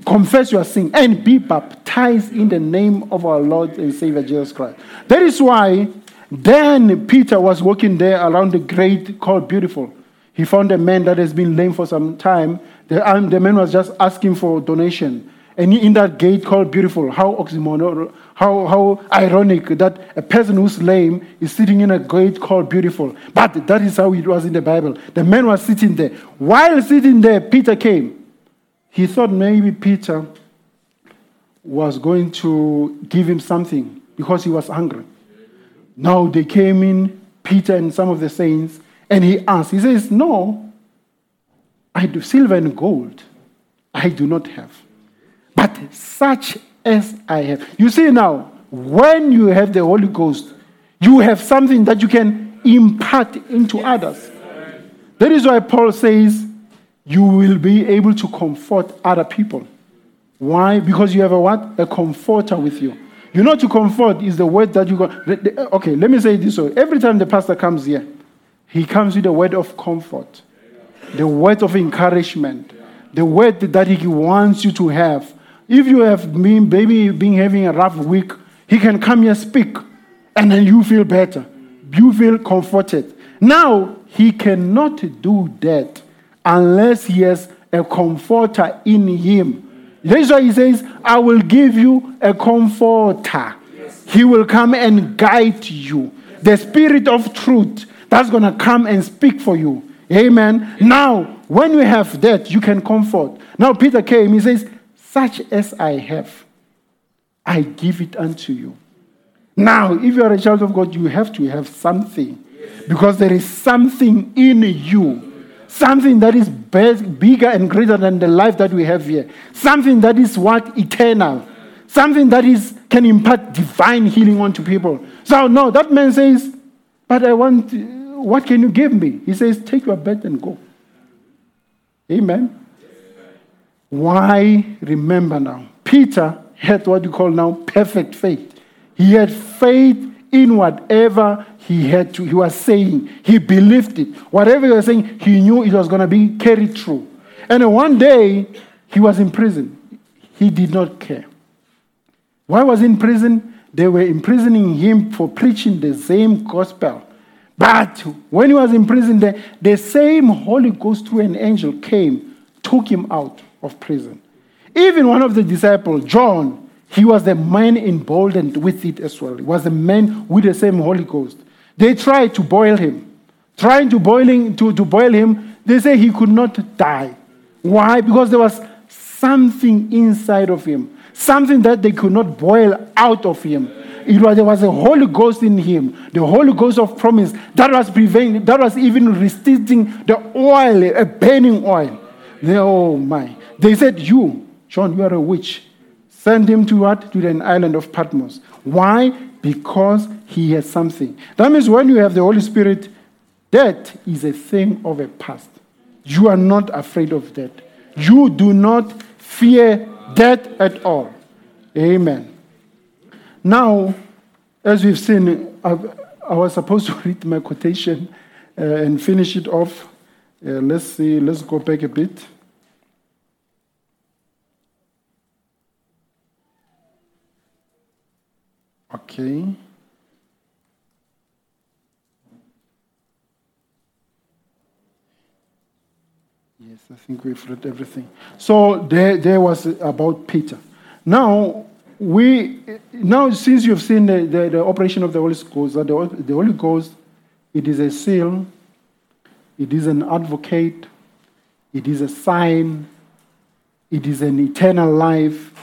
confess your sin, and be baptized in the name of our Lord and Savior Jesus Christ. That is why then Peter was walking there around the grave called Beautiful. He found a man that has been lame for some time. The, um, the man was just asking for donation. And in that gate called Beautiful, how oxymoron, how, how ironic that a person who's lame is sitting in a gate called Beautiful. But that is how it was in the Bible. The man was sitting there. While sitting there, Peter came. He thought maybe Peter was going to give him something because he was hungry. Now they came in, Peter and some of the saints, and he asked, he says, No, I do silver and gold I do not have. But such as I have. You see now, when you have the Holy Ghost, you have something that you can impart into others. That is why Paul says you will be able to comfort other people. Why? Because you have a what? A comforter with you. You know, to comfort is the word that you go. Okay, let me say this way. Every time the pastor comes here, he comes with a word of comfort, the word of encouragement, the word that he wants you to have. If you have been, maybe been having a rough week, he can come here speak, and then you feel better. You feel comforted. Now, he cannot do that unless he has a comforter in him. That's why he says, I will give you a comforter. He will come and guide you. The spirit of truth that's going to come and speak for you. Amen. Now, when you have that, you can comfort. Now, Peter came, he says, Such as I have, I give it unto you. Now, if you are a child of God, you have to have something because there is something in you, something that is bigger and greater than the life that we have here, something that is what eternal, something that is can impart divine healing onto people. So no, that man says, "But I want. What can you give me?" He says, "Take your bed and go." Amen. Why remember now? Peter had what you call now perfect faith. He had faith in whatever he had to, he was saying. He believed it. Whatever he was saying, he knew it was going to be carried through. And one day, he was in prison. He did not care. Why was he in prison? They were imprisoning him for preaching the same gospel. But when he was in prison, the, the same Holy Ghost through an angel came, took him out of prison. Even one of the disciples, John, he was the man emboldened with it as well. He was a man with the same Holy Ghost. They tried to boil him. Trying to boil him, to, to boil him, they say he could not die. Why? Because there was something inside of him, something that they could not boil out of him. It was, there was a Holy Ghost in him, the Holy Ghost of promise that was preventing, that was even resisting the oil, a burning oil. They, oh my. They said, You, John, you are a witch. Send him to what? To an island of Patmos. Why? Because he has something. That means when you have the Holy Spirit, that is a thing of a past. You are not afraid of that. You do not fear death at all. Amen. Now, as we've seen, I, I was supposed to [laughs] read my quotation uh, and finish it off. Uh, let's see, let's go back a bit. Okay. Yes, I think we've read everything. So there, there was about Peter. Now we now since you've seen the, the, the operation of the Holy Ghost, that the, the Holy Ghost, it is a seal, it is an advocate, it is a sign, it is an eternal life,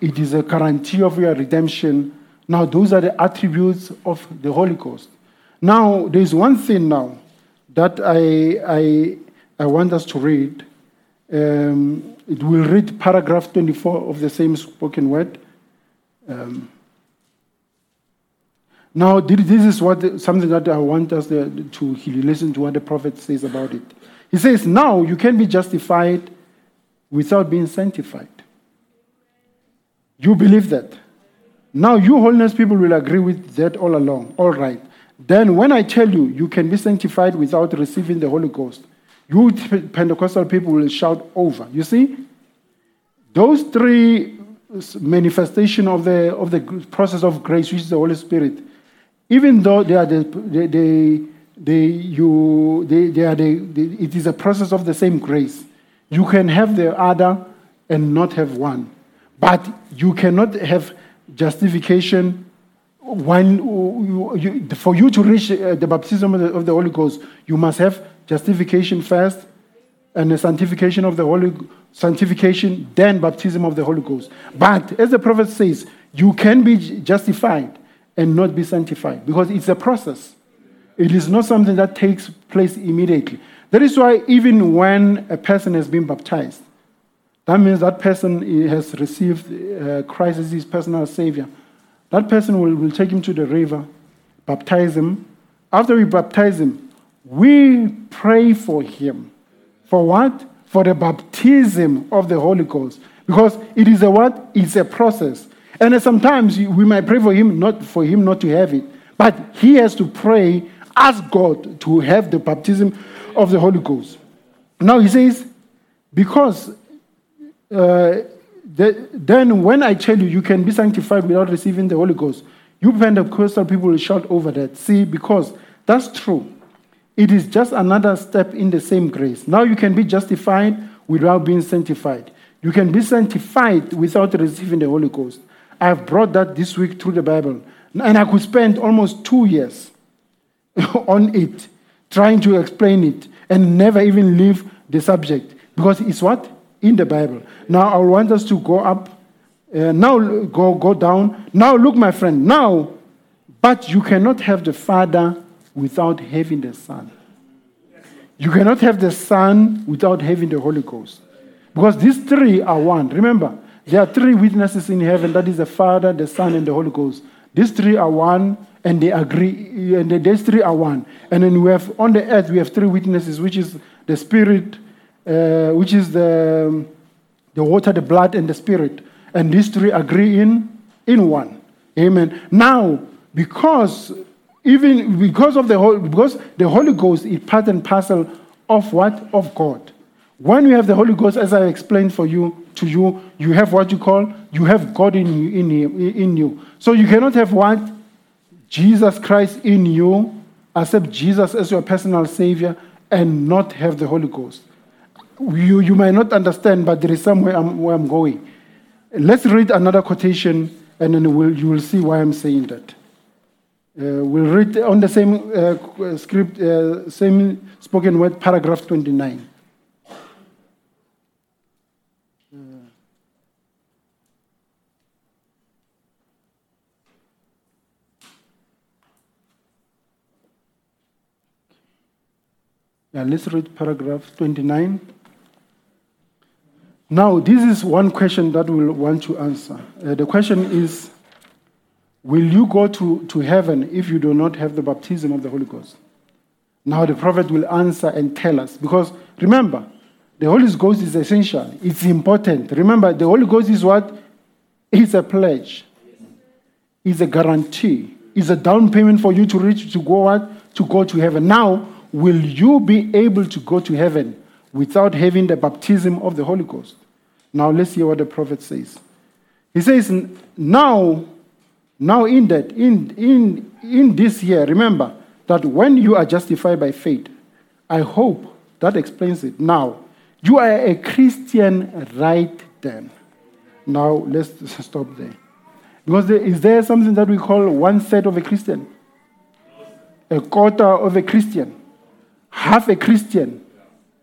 it is a guarantee of your redemption. Now, those are the attributes of the Holy Ghost. Now, there's one thing now that I, I, I want us to read. Um, it will read paragraph 24 of the same spoken word. Um, now, this is what something that I want us to, listen to what the prophet says about it. He says, Now you can be justified without being sanctified. You believe that? Now, you holiness people will agree with that all along. All right. Then, when I tell you you can be sanctified without receiving the Holy Ghost, you Pentecostal people will shout over. You see? Those three manifestation of the, of the process of grace, which is the Holy Spirit, even though they are the, they, they, they you, they, they are the, it is a process of the same grace. You can have the other and not have one. But you cannot have justification when you, for you to reach uh, the baptism of the, of the, Holy Ghost, you must have justification first and the sanctification of the Holy sanctification, then baptism of the Holy Ghost. But as the prophet says, you can be justified and not be sanctified because it's a process. It is not something that takes place immediately. That is why even when a person has been baptized, that means that person has received uh, Christ as his personal savior. That person will, will take him to the river, baptize him. After we baptize him, we pray for him. For what? For the baptism of the Holy Ghost. Because it is a what? It's a process. And sometimes we might pray for him, not for him not to have it. But he has to pray, ask God to have the baptism of the Holy Ghost. Now he says, because uh, the, then when I tell you you can be sanctified without receiving the Holy Ghost, you Pentecostal people will shout over that. See, because that's true. It is just another step in the same grace. Now you can be justified without being sanctified. You can be sanctified without receiving the Holy Ghost. I have brought that this week through the Bible. And I could spend almost two years [laughs] on it, trying to explain it, and never even leave the subject. Because it's what? In the Bible. Now I want us to go up. Uh, now go go down. Now look, my friend. Now, but you cannot have the Father without having the Son. You cannot have the Son without having the Holy Ghost. Because these three are one. Remember, there are three witnesses in heaven that is the Father, the Son, and the Holy Ghost. These three are one, and they agree, and these three are one. And then we have on the earth, we have three witnesses, which is the Spirit, uh, which is the, the water, the blood, and the spirit. And these three agree in, in one. Amen. Now, because even because of the whole, because the Holy Ghost is part and parcel of what? Of God. When you have the Holy Ghost, as I explained for you to you, you have what you call you have God in you, in in you. So you cannot have what Jesus Christ in you, accept Jesus as your personal Savior, and not have the Holy Ghost. You, you might not understand, but there is somewhere I'm, where I'm going. Let's read another quotation, and then we'll, you will see why I'm saying that. Uh, we'll read on the same uh, script, uh, same spoken word, paragraph 29. Yeah, let's read paragraph 29. Now, this is one question that we'll want to answer. Uh, the question is Will you go to, to heaven if you do not have the baptism of the Holy Ghost? Now, the prophet will answer and tell us. Because remember, the Holy Ghost is essential, it's important. Remember, the Holy Ghost is what? It's a pledge, it's a guarantee, it's a down payment for you to reach to go what? To go to heaven. Now, will you be able to go to heaven without having the baptism of the Holy Ghost? Now let's hear what the prophet says. He says, Now, now in that, in, in, in this year, remember that when you are justified by faith, I hope that explains it. Now, you are a Christian right then. Now let's [laughs] stop there. Because there, is there something that we call one third of a Christian? A quarter of a Christian? half a Christian.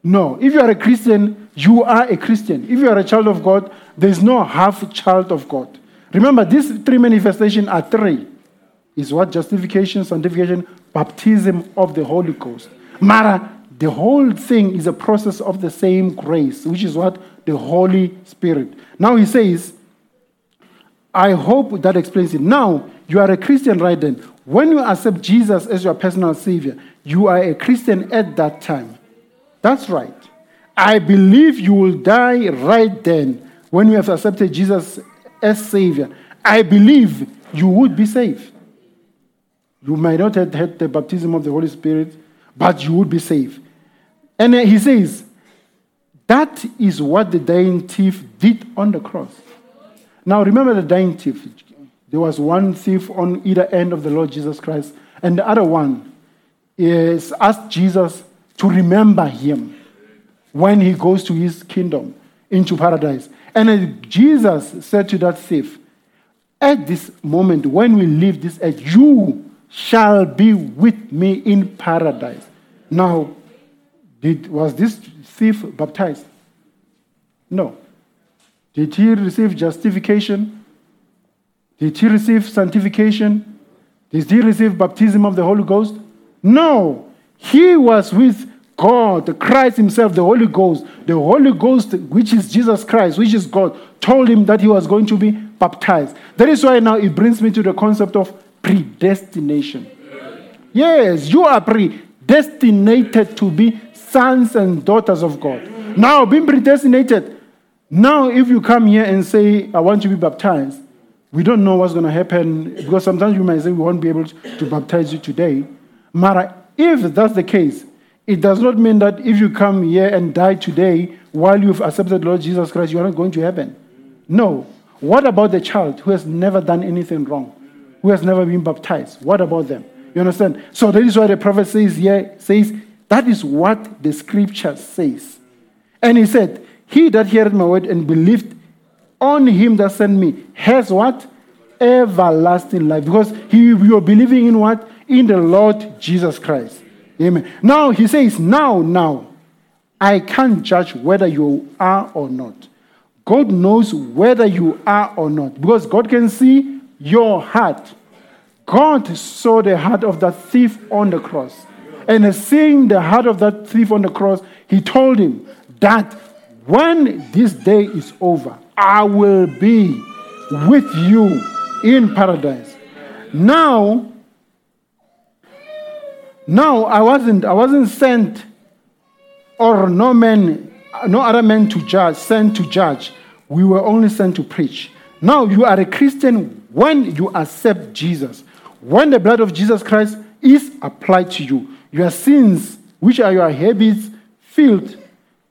No. If you are a Christian, you are a Christian. If you are a child of God, there's no half child of God. Remember, these three manifestations are three. Is what justification, sanctification, baptism of the Holy Ghost. Mara, the whole thing is a process of the same grace, which is what? The Holy Spirit. Now he says, I hope that explains it. Now, you are a Christian right then. When you accept Jesus as your personal Savior, you are a Christian at that time. That's right. I believe you will die right then when you have accepted Jesus as Savior. I believe you would be saved. You might not have had the baptism of the Holy Spirit, but you would be saved. And he says, that is what the dying thief did on the cross. Now remember the dying thief. There was one thief on either end of the Lord Jesus Christ, and the other one is asked Jesus to remember him when he goes to his kingdom into paradise. And Jesus said to that thief, At this moment, when we leave this earth, you shall be with me in paradise. Now, did, was this thief baptized? No. Did he receive justification? Did he receive sanctification? Did he receive baptism of the Holy Ghost? No. He was with God, Christ Himself, the Holy Ghost. The Holy Ghost, which is Jesus Christ, which is God, told him that he was going to be baptized. That is why now it brings me to the concept of predestination. Yes, you are predestinated to be sons and daughters of God. Now, being predestinated, now if you come here and say, I want to be baptized, we don't know what's going to happen because sometimes you might say we won't be able to baptize you today. Mara, if that's the case, it does not mean that if you come here and die today while you've accepted Lord Jesus Christ, you are not going to heaven. No. What about the child who has never done anything wrong, who has never been baptized? What about them? You understand? So that is why the prophet says here, says, that is what the scripture says. And he said, He that heareth my word and believed on him that sent me has what? Everlasting life. Because he, you are believing in what? In the Lord Jesus Christ. Amen. Now he says, now, now, I can't judge whether you are or not. God knows whether you are or not because God can see your heart. God saw the heart of that thief on the cross. And seeing the heart of that thief on the cross, he told him that when this day is over, I will be with you in paradise. Now, now I wasn't I wasn't sent or no man no other man to judge, sent to judge. We were only sent to preach. Now you are a Christian when you accept Jesus. When the blood of Jesus Christ is applied to you, your sins, which are your habits, filth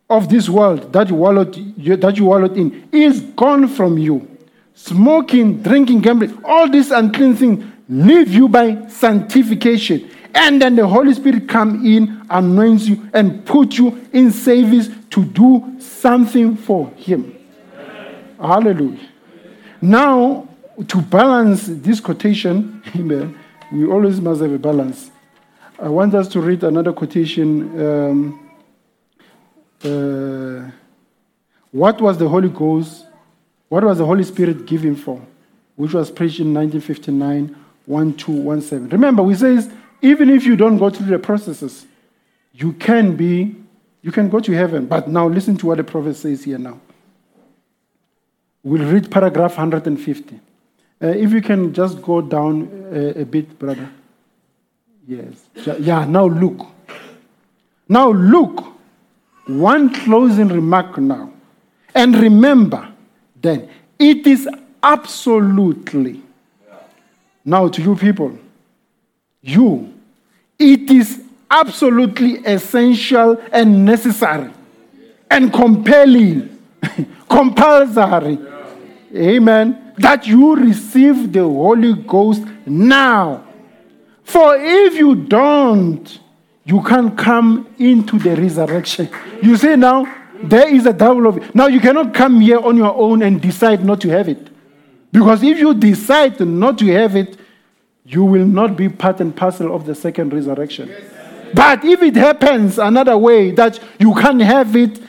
of this world that you wallowed, that you wallowed in, is gone from you. Smoking, drinking, gambling, all these unclean things leave you by sanctification. And then the Holy Spirit come in, anoints you, and put you in service to do something for Him. Hallelujah. Now, to balance this quotation, [laughs] amen, we always must have a balance. I want us to read another quotation. Um, uh, what was the Holy Ghost? What was the Holy Spirit given for? Which was preached in 1959, 1217. Remember, we says even if you don't go through the processes, you can be, you can go to heaven. But now listen to what the prophet says here now. We'll read paragraph 150. Uh, if you can just go down a, a bit, brother. Yes. Yeah, now look. Now look. One closing remark now. And remember, then, it is absolutely, now to you people, you, it is absolutely essential and necessary and compelling, [laughs] compulsory, amen, that you receive the Holy Ghost now. For if you don't, you can't come into the resurrection. You see now, there is a double of it. Now you cannot come here on your own and decide not to have it. Because if you decide not to have it, you will not be part and parcel of the second resurrection. But if it happens another way that you can't have it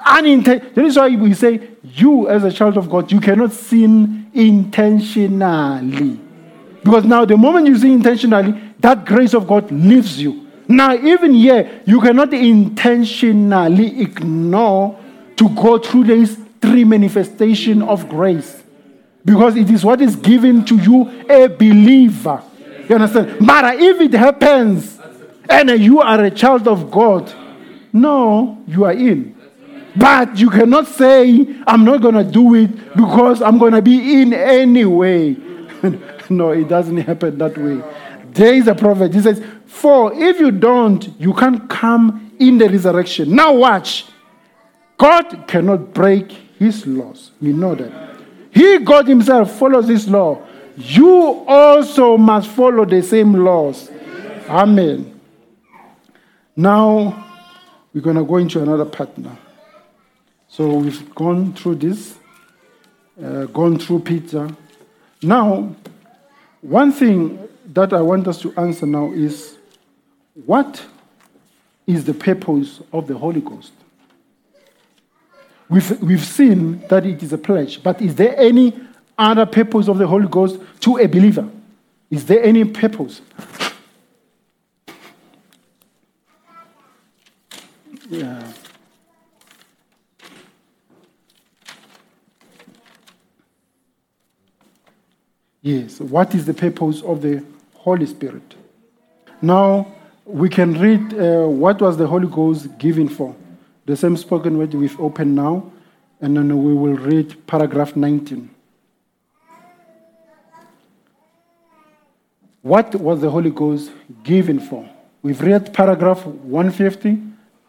unintentionally, that is why we say you as a child of God, you cannot sin intentionally. Because now the moment you sin intentionally, that grace of God leaves you. Now, even here, you cannot intentionally ignore to go through these three manifestation of grace. Because it is what is given to you, a believer. You understand? But if it happens and you are a child of God, no, you are in. But you cannot say, I'm not going to do it because I'm going to be in anyway. [laughs] no, it doesn't happen that way. There is a prophet. He says, For if you don't, you can't come in the resurrection. Now, watch. God cannot break his laws. We know that. He, God Himself, follows this law. You also must follow the same laws. Amen. Now, we're going to go into another part now. So, we've gone through this, uh, gone through Peter. Now, one thing that I want us to answer now is what is the purpose of the Holy Ghost? We've, we've seen that it is a pledge, but is there any other purpose of the Holy Ghost to a believer? Is there any purpose? Yeah. Yes. What is the purpose of the Holy Spirit? Now, we can read uh, what was the Holy Ghost given for. The same spoken word we've opened now, and then we will read paragraph 19. What was the Holy Ghost given for? We've read paragraph 150.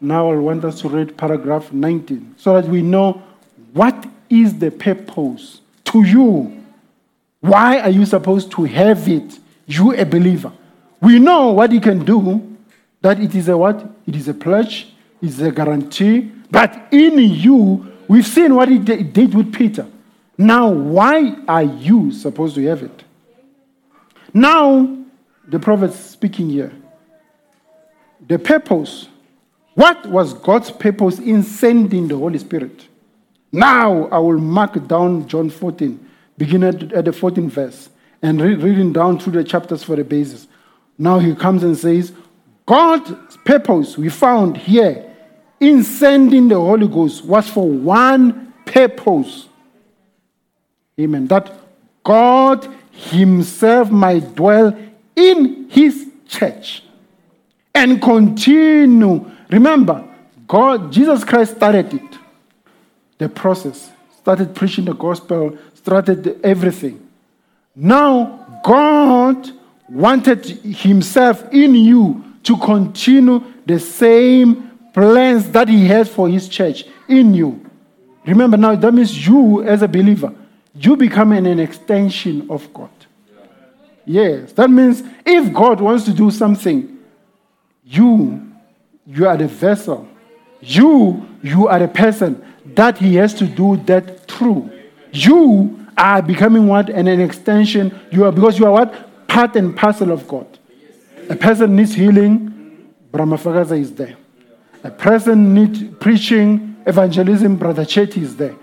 Now I want us to read paragraph 19 so that we know what is the purpose to you. Why are you supposed to have it? You, a believer. We know what you can do, that it is a what? It is a pledge, it's a guarantee. But in you, we've seen what it did with Peter. Now, why are you supposed to have it? Now, the prophet speaking here. The purpose. What was God's purpose in sending the Holy Spirit? Now, I will mark down John 14, beginning at the 14th verse, and reading down through the chapters for the basis. Now he comes and says, God's purpose we found here in sending the Holy Ghost was for one purpose. Amen. That God Himself might dwell in His church and continue. Remember, God, Jesus Christ started it, the process, started preaching the gospel, started everything. Now, God wanted Himself in you to continue the same plans that He has for His church in you. Remember now, that means you, as a believer, you become an, an extension of God. Yes, that means if God wants to do something, you, you are the vessel. You, you are the person that He has to do that through. You are becoming what? And an extension. You are because you are what? Part and parcel of God. A person needs healing, Brahma Fagaza is there. A person need preaching, evangelism, Brother Chetty is there.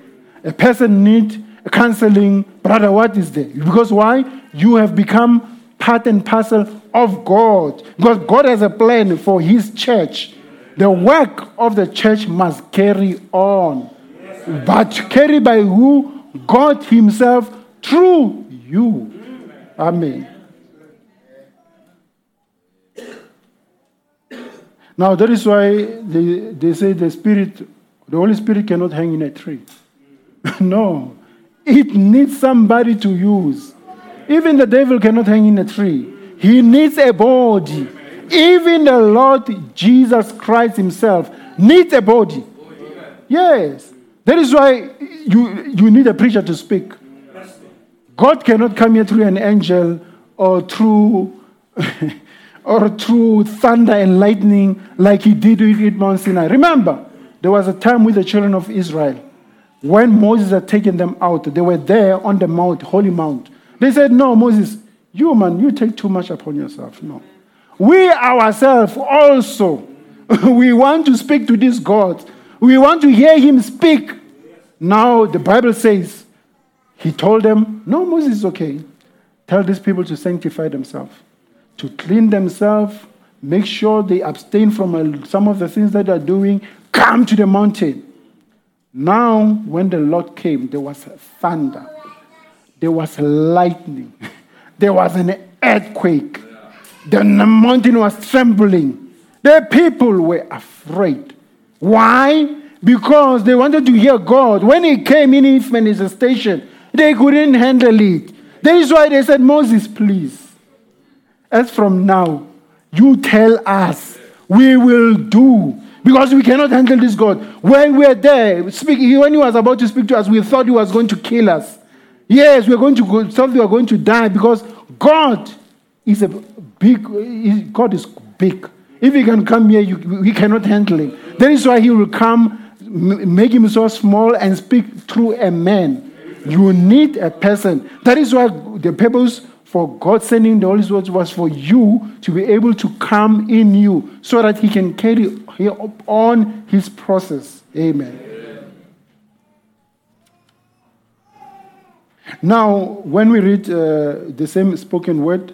A person need counseling, Brother What is there. Because why? You have become part and parcel of God. Because God has a plan for His church. The work of the church must carry on. But carry by who? God Himself through you. Amen. Now, that is why they, they say the Spirit, the Holy Spirit cannot hang in a tree. [laughs] no, it needs somebody to use. Even the devil cannot hang in a tree, he needs a body. Even the Lord Jesus Christ Himself needs a body. Yes. That is why you, you need a preacher to speak. God cannot come here through an angel or through [laughs] or through thunder and lightning like he did with Mount Sinai. Remember, there was a time with the children of Israel when Moses had taken them out. They were there on the mount, holy mount. They said, No, Moses, you man, you take too much upon yourself. No. We ourselves also, [laughs] we want to speak to this God. We want to hear him speak. Now the Bible says, he told them, No, Moses is okay. Tell these people to sanctify themselves, to clean themselves, make sure they abstain from uh, some of the things that they're doing, come to the mountain. Now, when the Lord came, there was thunder, there was lightning, [laughs] there was an earthquake, the mountain was trembling. The people were afraid. Why? Because they wanted to hear God. When He came in his manifestation, they couldn't handle it. That is why they said, Moses, please, as from now, you tell us, we will do. Because we cannot handle this God. When we were there, speak, when he was about to speak to us, we thought he was going to kill us. Yes, we are going to go, thought we are going to die because God is a big, God is big. If he can come here, you, we cannot handle him. That is why he will come, make himself small, and speak through a man. You need a person. That is why the purpose for God sending the Holy Spirit was for you to be able to come in you so that he can carry on his process. Amen. Now, when we read uh, the same spoken word,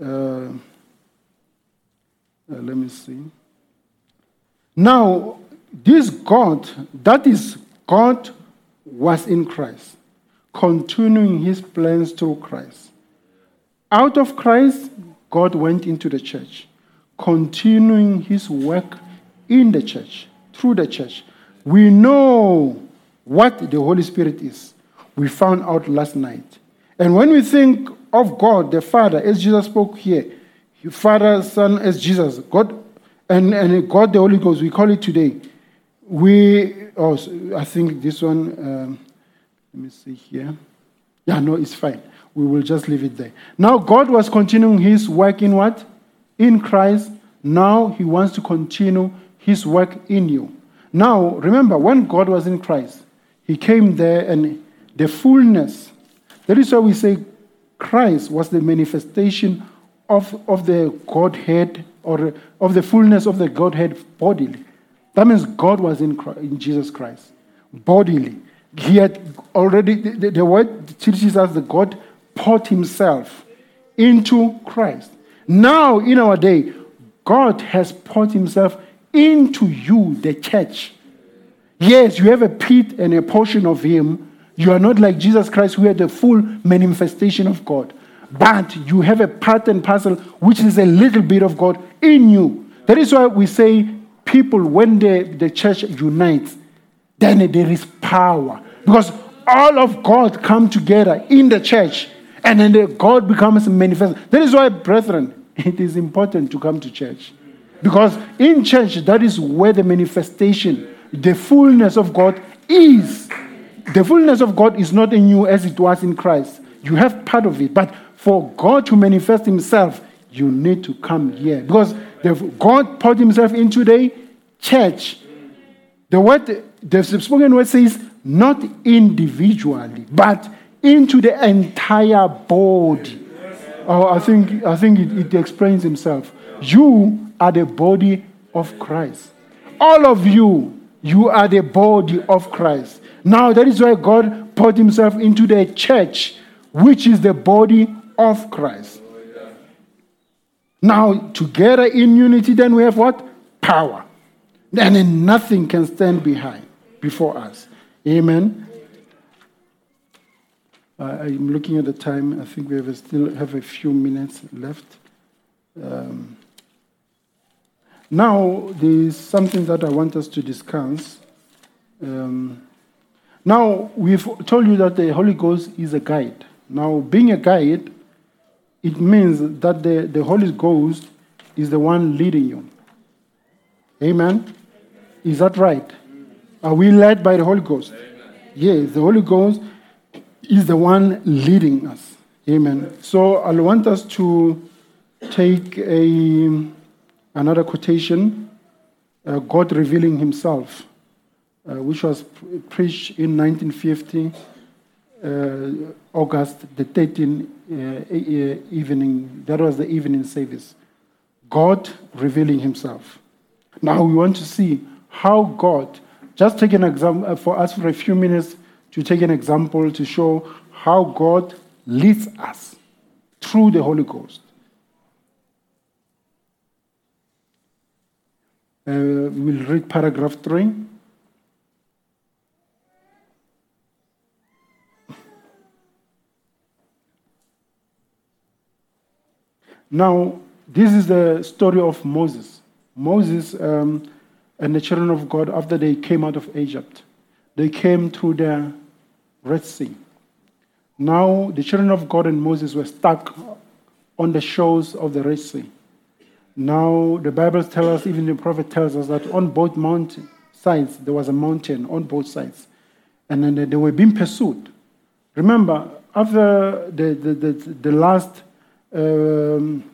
uh, uh, let me see. Now, this God, that is God, was in Christ, continuing his plans through Christ. Out of Christ, God went into the church, continuing his work in the church, through the church. We know what the Holy Spirit is. We found out last night. And when we think of God, the Father, as Jesus spoke here, Father, Son, as Jesus, God, and, and God, the Holy Ghost, we call it today. We, oh, I think this one, um, let me see here. Yeah, no, it's fine. We will just leave it there. Now, God was continuing his work in what? In Christ. Now, he wants to continue his work in you. Now, remember, when God was in Christ, he came there and the fullness. That is why we say Christ was the manifestation of, of the Godhead or of the fullness of the Godhead bodily. That means God was in, Christ, in Jesus Christ bodily. He had already, the, the word teaches us that God poured himself into Christ. Now, in our day, God has poured himself into you, the church. Yes, you have a pit and a portion of him. You are not like Jesus Christ, who had the full manifestation of God. But you have a part and parcel, which is a little bit of God in you. That is why we say people, when the, the church unites, then there is power. Because all of God come together in the church, and then God becomes manifest. That is why, brethren, [laughs] it is important to come to church. Because in church, that is where the manifestation, the fullness of God is. The fullness of God is not in you as it was in Christ. You have part of it. But for God to manifest Himself, you need to come here. Because God poured Himself into the church. The word, the spoken word says, not individually, but into the entire body. Oh, I think, I think it, it explains himself. You are the body of Christ. All of you, you are the body of Christ. Now, that is why God poured himself into the church, which is the body of Christ. Now, together in unity, then we have what? Power. Then nothing can stand behind, before us. Amen. I'm looking at the time. I think we have still have a few minutes left. Um, now, there's something that I want us to discuss. Um, now, we've told you that the Holy Ghost is a guide. Now, being a guide, it means that the, the Holy Ghost is the one leading you. Amen? Is that right? Are we led by the Holy Ghost? Yes, the Holy Ghost is the one leading us. Amen. So I want us to take a, another quotation uh, God revealing Himself, uh, which was preached in 1950, uh, August the 13th uh, evening. That was the evening service. God revealing Himself. Now we want to see how God, just take an example for us for a few minutes to take an example to show how God leads us through the Holy Ghost. Uh, we'll read paragraph 3. Now, this is the story of Moses. Moses um, and the children of God, after they came out of Egypt, they came through the Red Sea. Now, the children of God and Moses were stuck on the shores of the Red Sea. Now, the Bible tells us, even the prophet tells us, that on both mountain sides, there was a mountain on both sides. And then they were being pursued. Remember, after the, the, the, the last um,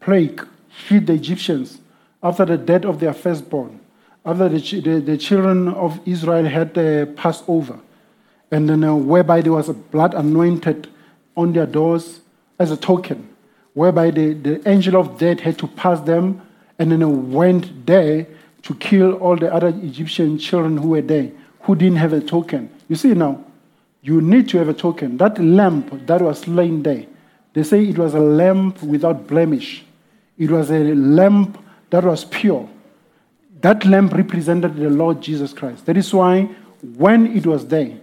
plague hit the Egyptians, after the death of their firstborn, after the, the, the children of Israel had the Passover, and then uh, whereby there was a blood anointed on their doors as a token, whereby the, the angel of death had to pass them and then uh, went there to kill all the other Egyptian children who were there, who didn't have a token. You see now, you need to have a token. That lamp that was slain there, they say it was a lamp without blemish. It was a lamp that was pure. That lamp represented the Lord Jesus Christ. That is why when it was there,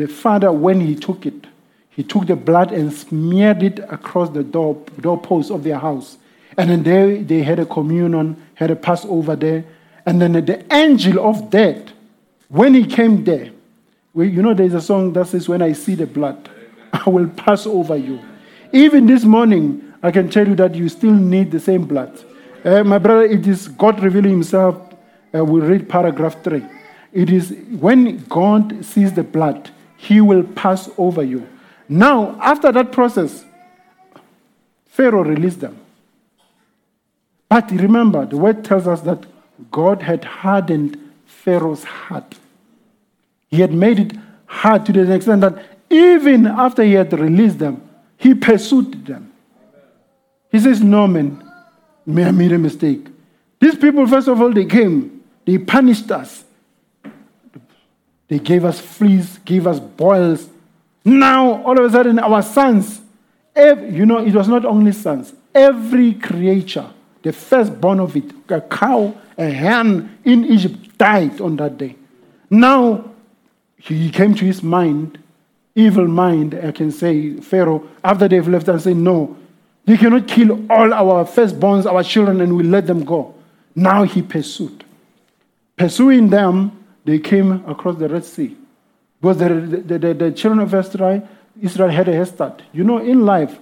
the Father, when he took it, he took the blood and smeared it across the door, doorpost of their house. And then they, they had a communion, had a Passover there. And then the angel of death, when he came there, well, you know, there's a song that says, When I see the blood, I will pass over you. Even this morning, I can tell you that you still need the same blood. Uh, my brother, it is God revealing Himself. Uh, we read paragraph 3. It is when God sees the blood, He will pass over you. Now, after that process, Pharaoh released them. But remember, the word tells us that God had hardened Pharaoh's heart. He had made it hard to the extent that even after he had released them, he pursued them. He says, No, man, may I made a mistake. These people, first of all, they came, they punished us. They gave us fleas, gave us boils. Now, all of a sudden, our sons, every, you know, it was not only sons, every creature, the firstborn of it, a cow, a hen in Egypt died on that day. Now, he came to his mind, evil mind, I can say, Pharaoh, after they've left and say, No, you cannot kill all our firstborns, our children, and we let them go. Now he pursued. pursuing them, they came across the Red Sea. Because the, the, the, the children of Israel, Israel had a head start. You know, in life,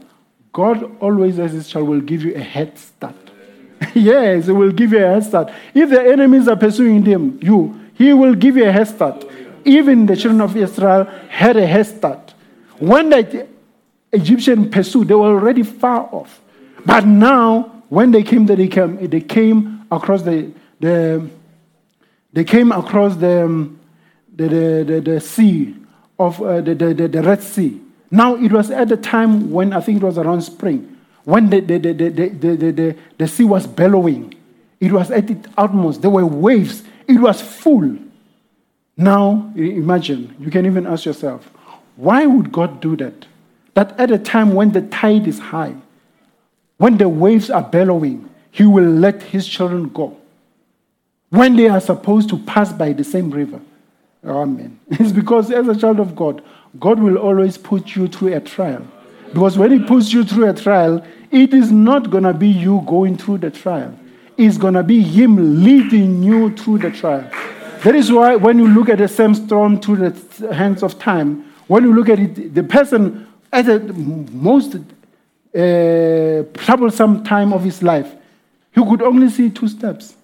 God always, as his child, will give you a head start. [laughs] yes, he will give you a head start. If the enemies are pursuing them, you, he will give you a head start. Even the children of Israel had a head start. When the Egyptian pursued, they were already far off. But now, when they came, they came, they came across the, the they came across the, um, the, the, the, the sea of uh, the, the, the Red Sea. Now, it was at the time when I think it was around spring, when the, the, the, the, the, the, the, the sea was bellowing. It was at its utmost. There were waves. It was full. Now, imagine, you can even ask yourself, why would God do that? That at a time when the tide is high, when the waves are bellowing, He will let His children go. When they are supposed to pass by the same river. Amen. [laughs] It's because as a child of God, God will always put you through a trial. Because when He puts you through a trial, it is not going to be you going through the trial, it's going to be Him leading you through the trial. That is why when you look at the same storm through the hands of time, when you look at it, the person at the most uh, troublesome time of his life, he could only see two steps.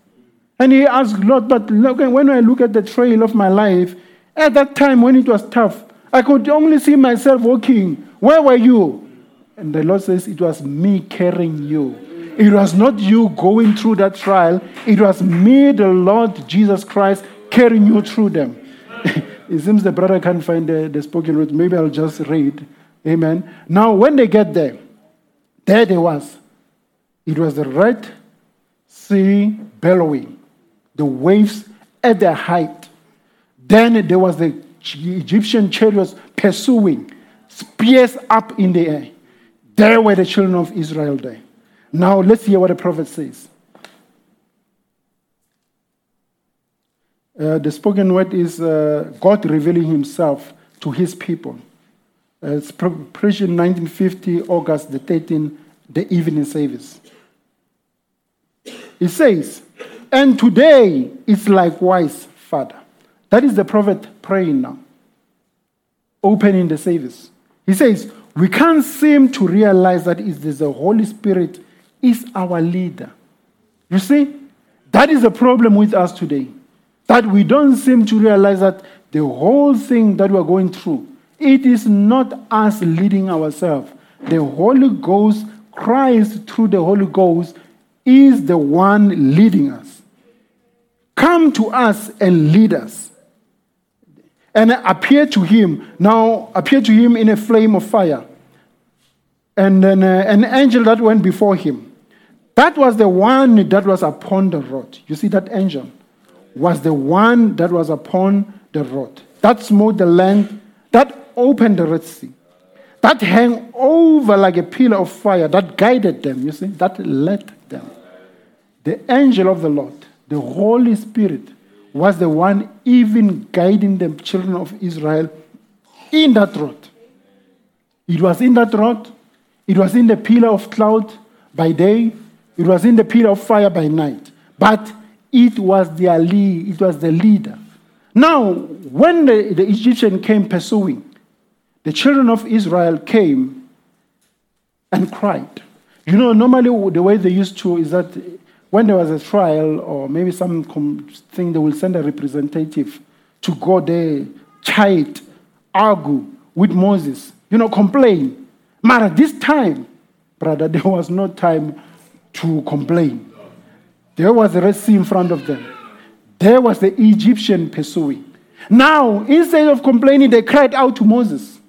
And he asked, Lord, but look, when I look at the trail of my life, at that time when it was tough, I could only see myself walking. Where were you? And the Lord says, It was me carrying you. It was not you going through that trial, it was me, the Lord Jesus Christ, carrying you through them. [laughs] it seems the brother can't find the, the spoken word. Maybe I'll just read. Amen. Now, when they get there, there they was. It was the Red Sea bellowing, the waves at their height. Then there was the Egyptian chariots pursuing, spears up in the air. There were the children of Israel there. Now let's hear what the prophet says. Uh, the spoken word is uh, God revealing himself to his people. Uh, it's in 1950, August the 13th, the evening service. It says, And today is likewise, Father. That is the prophet praying now, opening the service. He says, We can't seem to realize that it is the Holy Spirit is our leader. You see, that is the problem with us today. That we don't seem to realize that the whole thing that we're going through, it is not us leading ourselves. The Holy Ghost, Christ through the Holy Ghost, is the one leading us. Come to us and lead us. And appear to him. Now, appear to him in a flame of fire. And then uh, an angel that went before him. That was the one that was upon the road. You see that angel? was the one that was upon the road. That smote the land, that opened the Red Sea, that hung over like a pillar of fire, that guided them, you see, that led them. The angel of the Lord, the Holy Spirit, was the one even guiding the children of Israel in that road. It was in that road, it was in the pillar of cloud by day, it was in the pillar of fire by night. But it was their lead, it was the leader. Now, when the, the Egyptian came pursuing, the children of Israel came and cried. You know, normally the way they used to is that when there was a trial or maybe some thing, they will send a representative to go there, chide, argue with Moses, you know, complain. But this time, brother, [laughs] there was no time to complain. There was the Red Sea in front of them. There was the Egyptian pursuing. Now, instead of complaining, they cried out to Moses.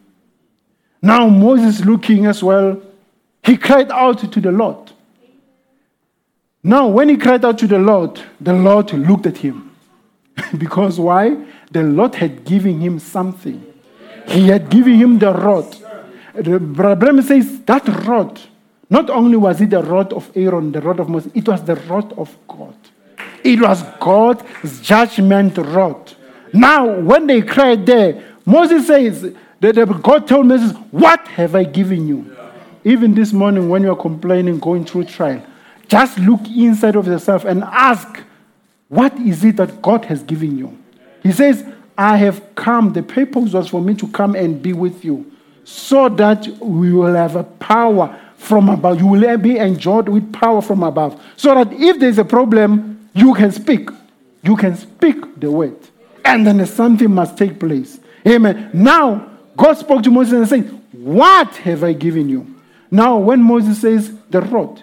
Now, Moses looking as well, he cried out to the Lord. Now, when he cried out to the Lord, the Lord looked at him. [laughs] because why? The Lord had given him something. He had given him the rod. The Bible says that rod not only was it the rod of Aaron, the rod of Moses, it was the rod of God. It was God's judgment rod. Now, when they cried there, Moses says, that God told Moses, What have I given you? Even this morning, when you're complaining, going through trial, just look inside of yourself and ask, What is it that God has given you? He says, I have come. The purpose was for me to come and be with you so that we will have a power from above. You will be enjoyed with power from above. So that if there's a problem, you can speak. You can speak the word. And then something must take place. Amen. Now, God spoke to Moses and said, What have I given you? Now, when Moses says the rod,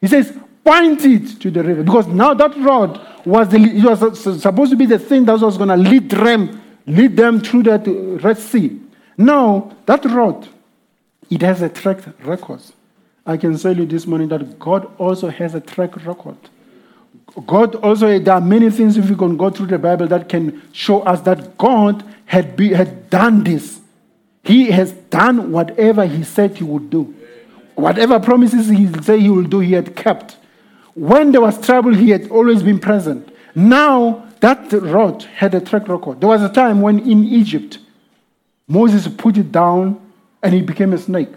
he says, Point it to the river. Because now that rod was, the, it was supposed to be the thing that was going to lead them, lead them through that Red Sea. Now, that rod, it has a track record. I can tell you this morning that God also has a track record. God also, there are many things if you can go through the Bible that can show us that God had, be, had done this. He has done whatever He said He would do. Whatever promises He said He will do, He had kept. When there was trouble, He had always been present. Now, that rod had a track record. There was a time when in Egypt, Moses put it down and it became a snake.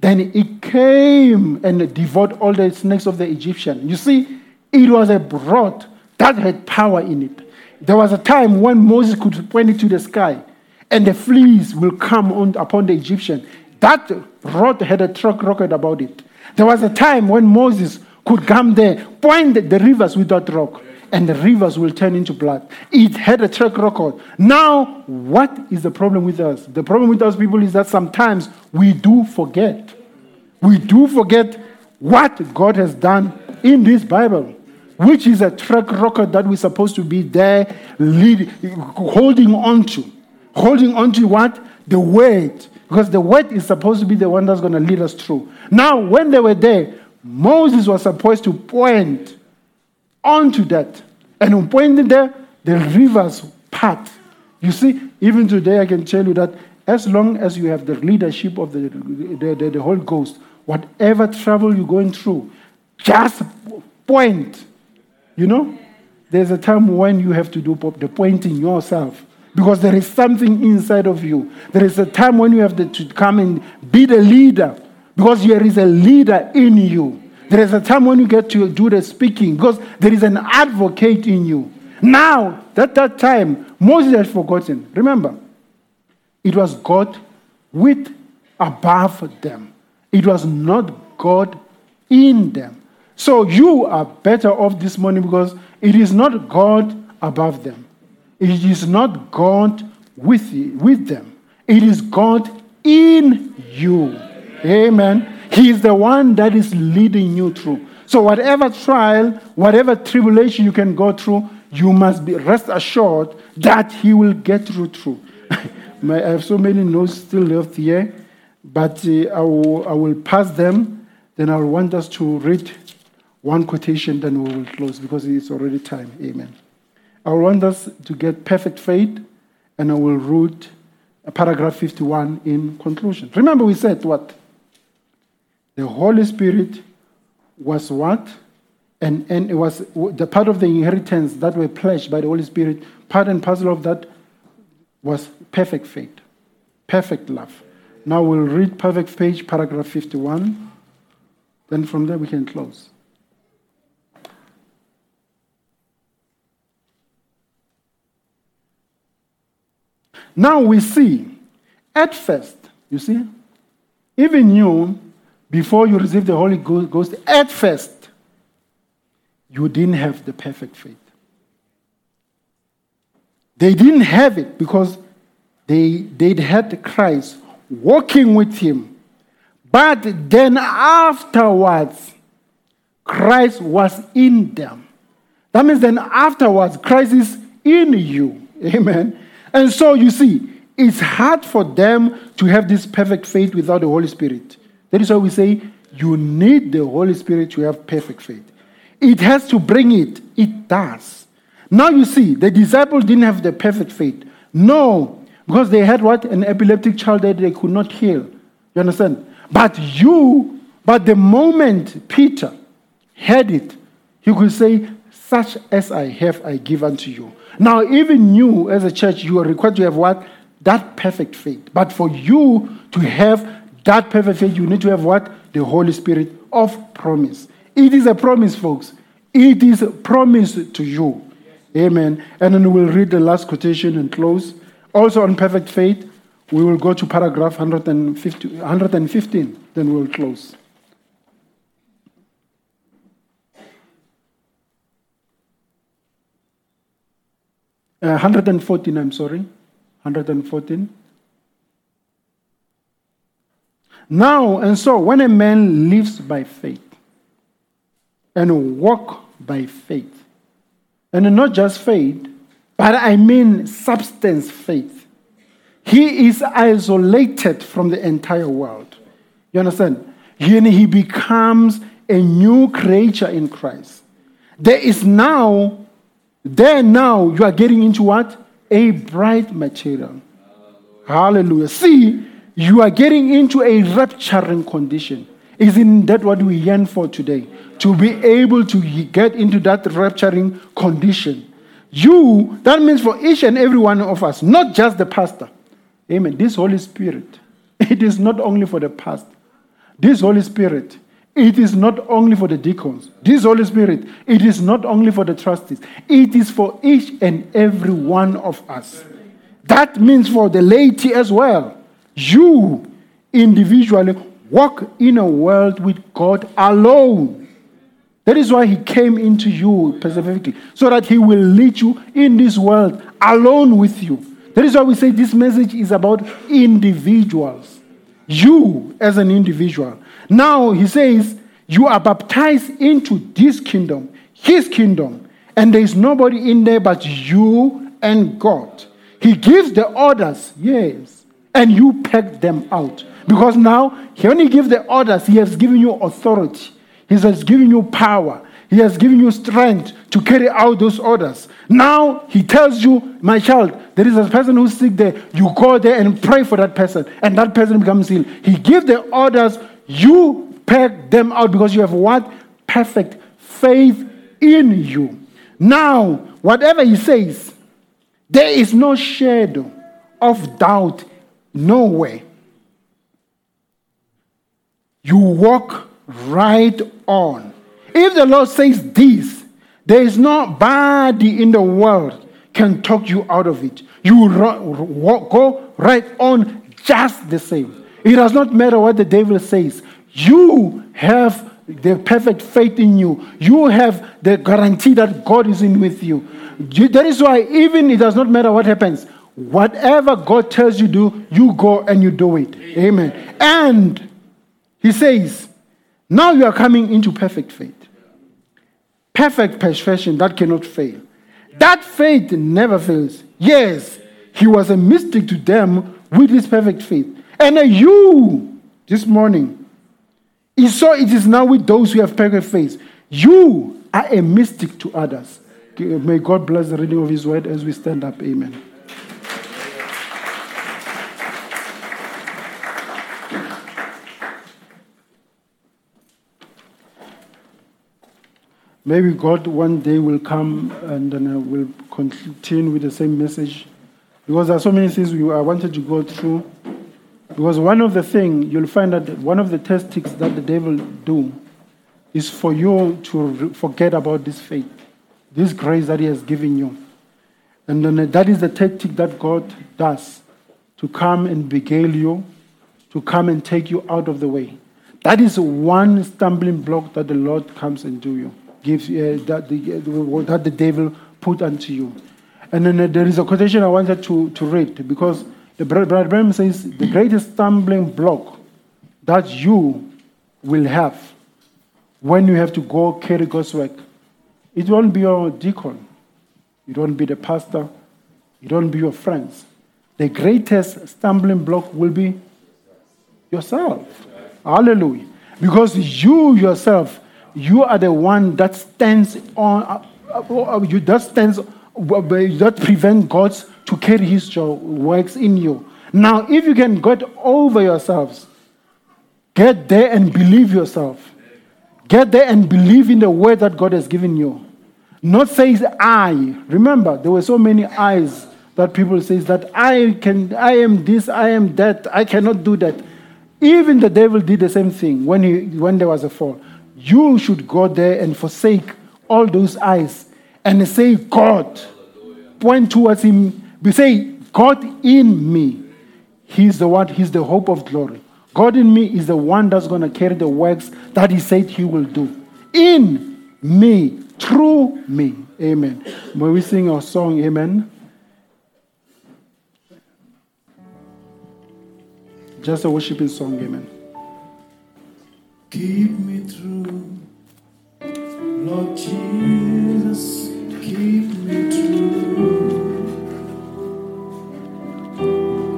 Then it came and devoured all the snakes of the Egyptian. You see, it was a rod that had power in it. There was a time when Moses could point it to the sky and the fleas will come on, upon the Egyptian. That rod had a track record about it. There was a time when Moses could come there, point the rivers with that rock, and the rivers will turn into blood. It had a track record. Now, what is the problem with us? The problem with us people is that sometimes we do forget. We do forget what God has done in this Bible, which is a track record that we're supposed to be there lead, holding on to. Holding on to what? The word. Because the word is supposed to be the one that's going to lead us through. Now, when they were there, Moses was supposed to point onto that. And on pointing there, the rivers part. You see, even today, I can tell you that as long as you have the leadership of the, the, the, the Holy Ghost, whatever trouble you're going through, just point. You know, there's a time when you have to do the pointing yourself because there is something inside of you. There is a time when you have to come and be the leader because there is a leader in you. There is a time when you get to do the speaking because there is an advocate in you. Now, at that time, Moses had forgotten. Remember, it was God with above them. It was not God in them. So you are better off this morning because it is not God above them. It is not God with, you, with them. It is God in you. Amen. He is the one that is leading you through. So, whatever trial, whatever tribulation you can go through, you must be rest assured that He will get you through. [laughs] I have so many notes still left here, but uh, I, will, I will pass them. Then I will want us to read one quotation, then we will close because it's already time. Amen. I want us to get perfect faith, and I will read paragraph 51 in conclusion. Remember, we said what? The Holy Spirit was what? And, and it was the part of the inheritance that were pledged by the Holy Spirit, part and parcel of that was perfect faith, perfect love. Now we'll read perfect faith, paragraph 51. Then from there we can close. Now we see, at first, you see, even you, before you receive the Holy Ghost, at first, you didn't have the perfect faith. They didn't have it because they, they'd had Christ walking with him. But then afterwards, Christ was in them. That means then afterwards, Christ is in you. [laughs] Amen. And so you see, it's hard for them to have this perfect faith without the Holy Spirit. That is why we say you need the Holy Spirit to have perfect faith. It has to bring it. It does. Now you see, the disciples didn't have the perfect faith. No, because they had what? An epileptic child that they could not heal. You understand? But you, but the moment Peter had it, he could say, Such as I have, I give unto you. Now, even you as a church, you are required to have what? That perfect faith. But for you to have that perfect faith, you need to have what? The Holy Spirit of promise. It is a promise, folks. It is a promise to you. Amen. And then we'll read the last quotation and close. Also on perfect faith, we will go to paragraph 150, 115, then we'll close. Uh, 114, I'm sorry. 114. Now, and so, when a man lives by faith and walk by faith, and not just faith, but I mean substance faith, he is isolated from the entire world. You understand? And he becomes a new creature in Christ. There is now, there now, you are getting into what? A bright material. Hallelujah. See, you are getting into a rapturing condition. Isn't that what we yearn for today? To be able to get into that rapturing condition. You, that means for each and every one of us, not just the pastor. Amen. This Holy Spirit, [laughs] it is not only for the pastor. This Holy Spirit, it is not only for the deacons. This Holy Spirit, it is not only for the trustees. It is for each and every one of us. That means for the laity as well. You individually walk in a world with God alone. That is why He came into you specifically, so that He will lead you in this world alone with you. That is why we say this message is about individuals. You as an individual. Now He says, You are baptized into this kingdom, His kingdom, and there is nobody in there but you and God. He gives the orders, yes, and you pack them out. Because now, He only gives the orders, He has given you authority, He has given you power, He has given you strength to carry out those orders. Now, He tells you, my child, there is a person who's sick there. You go there and pray for that person, and that person becomes healed. He gives the orders, you pack them out because you have what? Perfect faith in you. Now, whatever He says, there is no shadow of doubt nowhere. You walk right on. If the Lord says this, there is nobody in the world can talk you out of it. You go right on just the same. It does not matter what the devil says. You have the perfect faith in you. You have the guarantee that God is in with. You- That is why even it does not matter what happens. Whatever God tells you do, you go and you do it. Amen. And he says, now you are coming into perfect faith. Perfect perfection that cannot fail. That faith never fails. Yes, he was a mystic to them with his perfect faith. And you, this morning, he saw it is now with those who have perfect faith. You are a mystic to others. May God bless the reading of his word as we stand up. Amen. Maybe God one day will come and then uh, will continue with the same message. Because there are so many things we, I wanted to go through. Because one of the things you'll find that one of the tactics that the devil do is for you to forget about this faith, this grace that he has given you. And then uh, that is the tactic that God does to come and beguile you, to come and take you out of the way. That is one stumbling block that the Lord comes and do you, gives uh, that the uh, that the devil put unto you. And then uh, there is a quotation I wanted to, to read because the Brother Branham says the greatest stumbling block that you will have when you have to go carry God's work, it won't be your deacon, it won't be the pastor, it won't be your friends. The greatest stumbling block will be yourself. Hallelujah. Because you yourself, you are the one that stands on, uh, uh, uh, you that stands, uh, that prevent God to carry His works in you. Now, if you can get over yourselves, get there and believe yourself. Get there and believe in the word that God has given you. Not says I. Remember, there were so many I's that people says that I can, I am this, I am that, I cannot do that. Even the devil did the same thing when, he, when there was a fall. You should go there and forsake all those I's and say, God. Point towards Him. We say, God in me. He's the one, He's the hope of glory. God in me is the one that's going to carry the works that He said He will do. In me, through me. Amen. When we sing our song, Amen. Just a worshiping song, Amen. Keep me through, Lord Jesus, keep me through.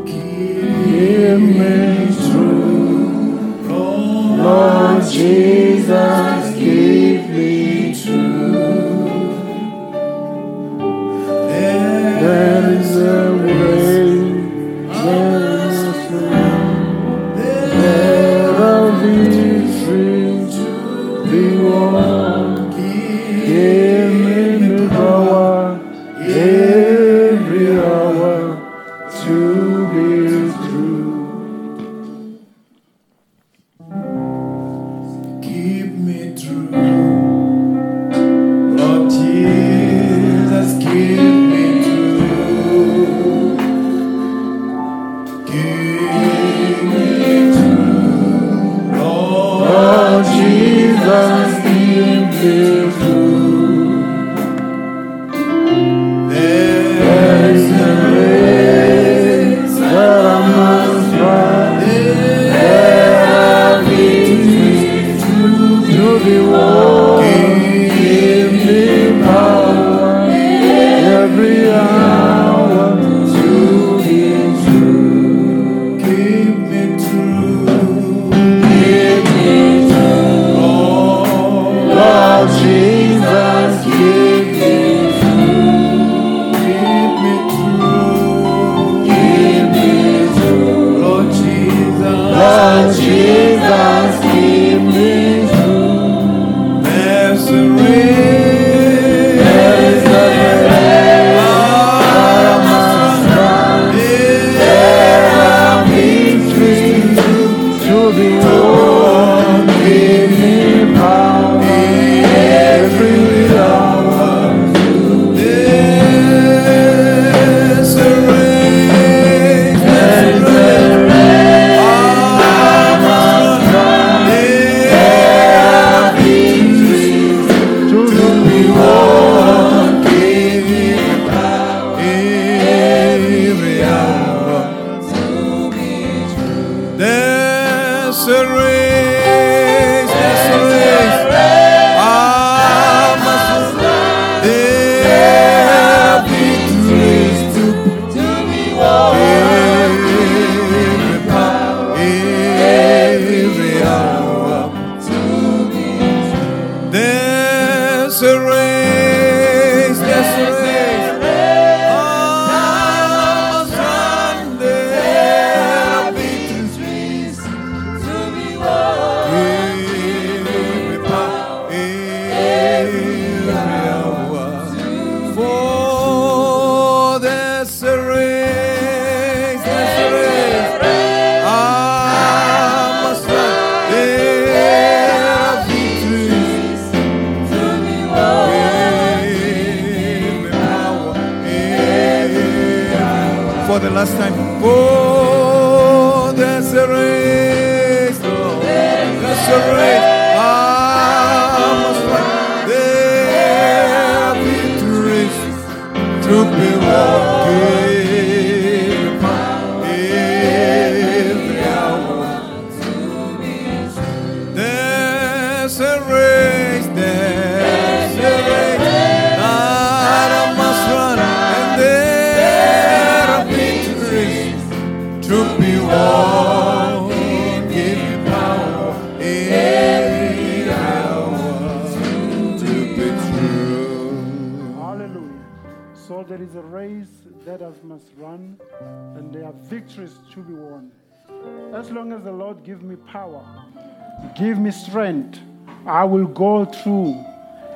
Keep me through, Lord Jesus,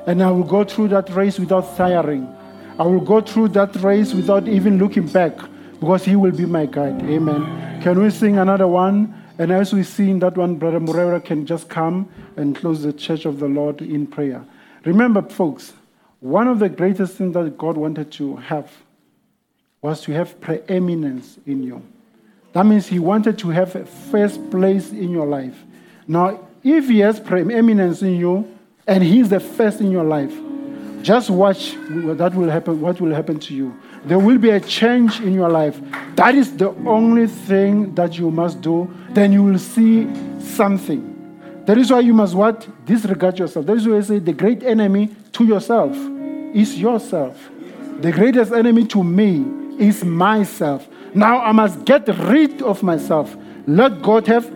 and I will go through that race without tiring. I will go through that race without even looking back, because He will be my guide. Amen. Can we sing another one? And as we sing that one, Brother Moreira can just come and close the church of the Lord in prayer. Remember, folks, One of the greatest things that God wanted to have was to have preeminence in you. That means He wanted to have a first place in your life. Now, if He has preeminence in you and He's the first in your life, just watch what that will happen. What will happen to you? There will be a change in your life. That is the only thing that you must do. Then you will see something. That is why you must what? Disregard yourself. That is why I say the great enemy to yourself is yourself. The greatest enemy to me is myself. Now I must get rid of myself. Let God have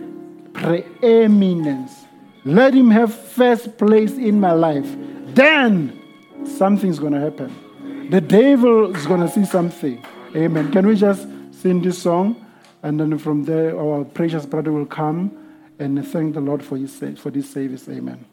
preeminence. Let Him have first place in my life. Then something's going to happen. The devil is going to see something. Amen. Can we just sing this song? And then from there, our precious brother will come and thank the Lord for, his, for this service. Amen.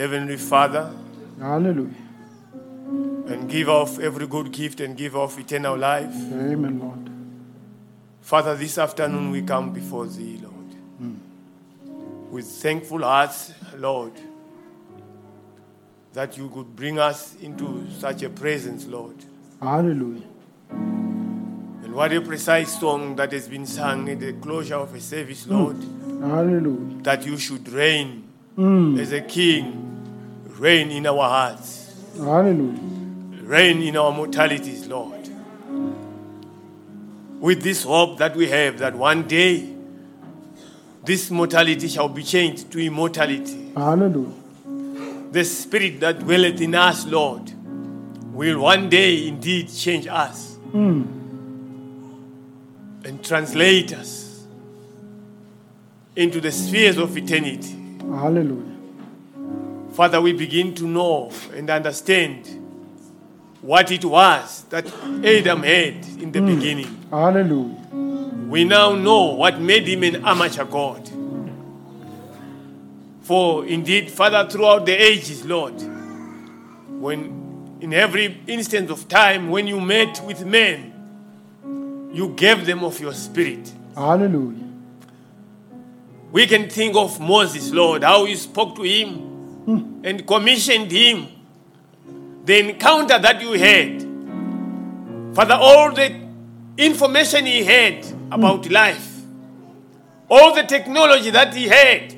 Heavenly Father, Hallelujah. and give off every good gift and give off eternal life, Amen, Lord. Father, this afternoon we come before Thee, Lord, hmm. with thankful hearts, Lord, that You could bring us into such a presence, Lord. Hallelujah. And what a precise song that has been sung in the closure of a service, Lord, hmm. Hallelujah. that You should reign Mm. as a King, reign in our hearts, Hallelujah. reign in our mortalities, Lord. With this hope that we have that one day this mortality shall be changed to immortality. Hallelujah. The spirit that dwelleth in us, Lord, will one day indeed change us Mm. and translate us into the spheres of eternity. Hallelujah. Father, we begin to know and understand what it was that Adam had in the mm. beginning. Hallelujah. We now know what made him an amateur God. For indeed, Father, throughout the ages, Lord, when in every instance of time when you met with men, you gave them of your spirit. Hallelujah. We can think of Moses, Lord, how you spoke to him and commissioned him. The encounter that you had. Father, all the information he had about life, all the technology that he had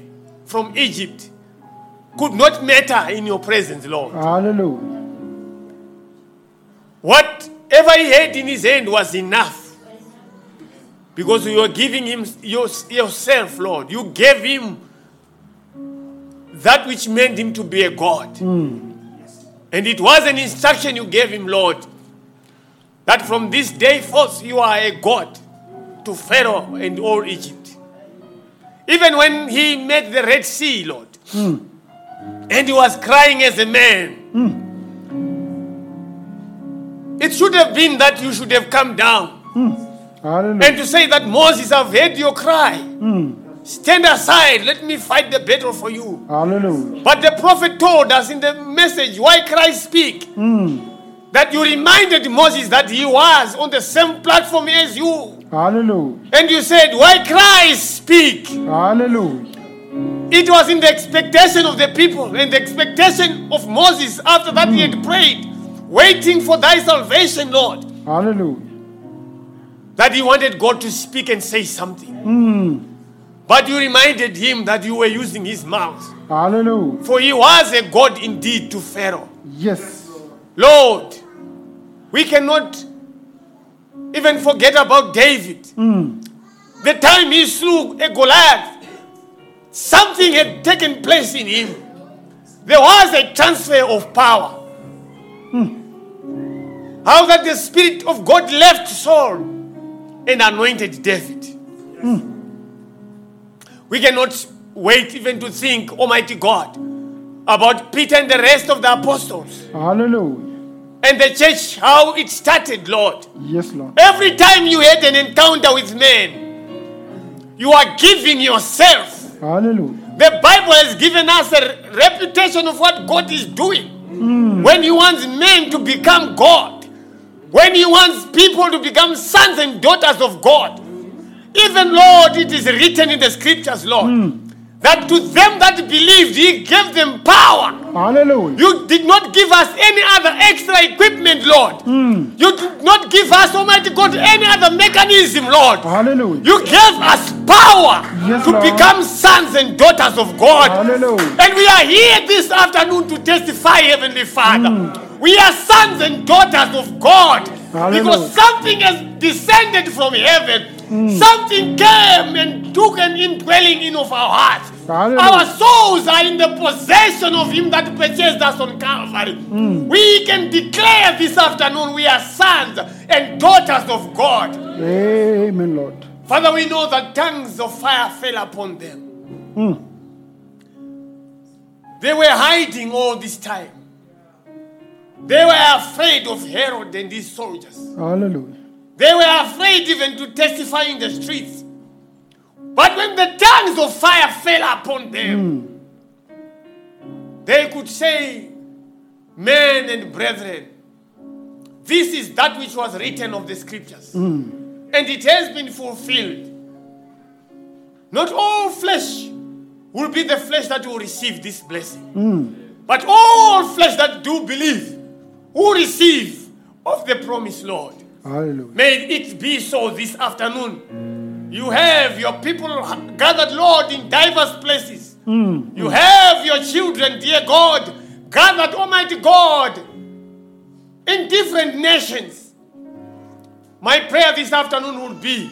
from Egypt could not matter in your presence, Lord. Hallelujah. Whatever he had in his hand was enough. Because you are giving him your, yourself, Lord. You gave him that which made him to be a God. Hmm. And it was an instruction you gave him, Lord, that from this day forth you are a God to Pharaoh and all Egypt. Even when he met the Red Sea, Lord, hmm. and he was crying as a man, hmm. it should have been that you should have come down Hallelujah. and to say that Moses, I've heard your cry. Hmm. Stand aside, let me fight the battle for you. Hallelujah. But the prophet told us in the message, Why Christ speak, hmm. that you reminded Moses that he was on the same platform as you. Hallelujah. And you said, Why Christ speak? Hallelujah. It was in the expectation of the people and the expectation of Moses after that he had hmm. prayed, waiting for thy salvation, Lord, Hallelujah. That he wanted God to speak and say something. Hmm. But you reminded him that you were using his mouth. Hallelujah. For he was a God indeed to Pharaoh. Yes. Lord, we cannot even forget about David. Hmm. The time he slew a Goliath, something had taken place in him. There was a transfer of power. Hmm. How that the Spirit of God left Saul and anointed David. Hmm. We cannot wait even to think, Almighty God, about Peter and the rest of the apostles Hallelujah. and the church, how it started, Lord. Yes, Lord. Every time you had an encounter with men, you are giving yourself. Hallelujah. The Bible has given us a reputation of what God is doing. Hmm. When He wants men to become God, when He wants people to become sons and daughters of God. Even, Lord, it is written in the scriptures, Lord, hmm. that to them that believed, He gave them power. Hallelujah. You did not give us any other extra equipment, Lord. Hmm. You did not give us, Almighty God, any other mechanism, Lord. Hallelujah. You gave us power Yes, to Lord. become sons and daughters of God. Hallelujah. And we are here this afternoon to testify, Heavenly Father. Hmm. We are sons and daughters of God. Hallelujah. Because something has descended from heaven. Hmm. Something came and took an indwelling in of our hearts. Hallelujah. Our souls are in the possession of Him that purchased us on Calvary. Hmm. We can declare this afternoon we are sons and daughters of God. Amen, Lord. Father, we know that tongues of fire fell upon them. Hmm. They were hiding all this time. They were afraid of Herod and his soldiers. Hallelujah. They were afraid even to testify in the streets. But when the tongues of fire fell upon them, hmm. they could say, Men and brethren, this is that which was written of the scriptures. Hmm. And it has been fulfilled. Not all flesh will be the flesh that will receive this blessing. Hmm. But all flesh that do believe will receive of the promise, Lord. Hallelujah. May it be so this afternoon. You have your people gathered, Lord, in diverse places. Hmm. You have your children, dear God, gathered, Almighty God, in different nations. My prayer this afternoon would be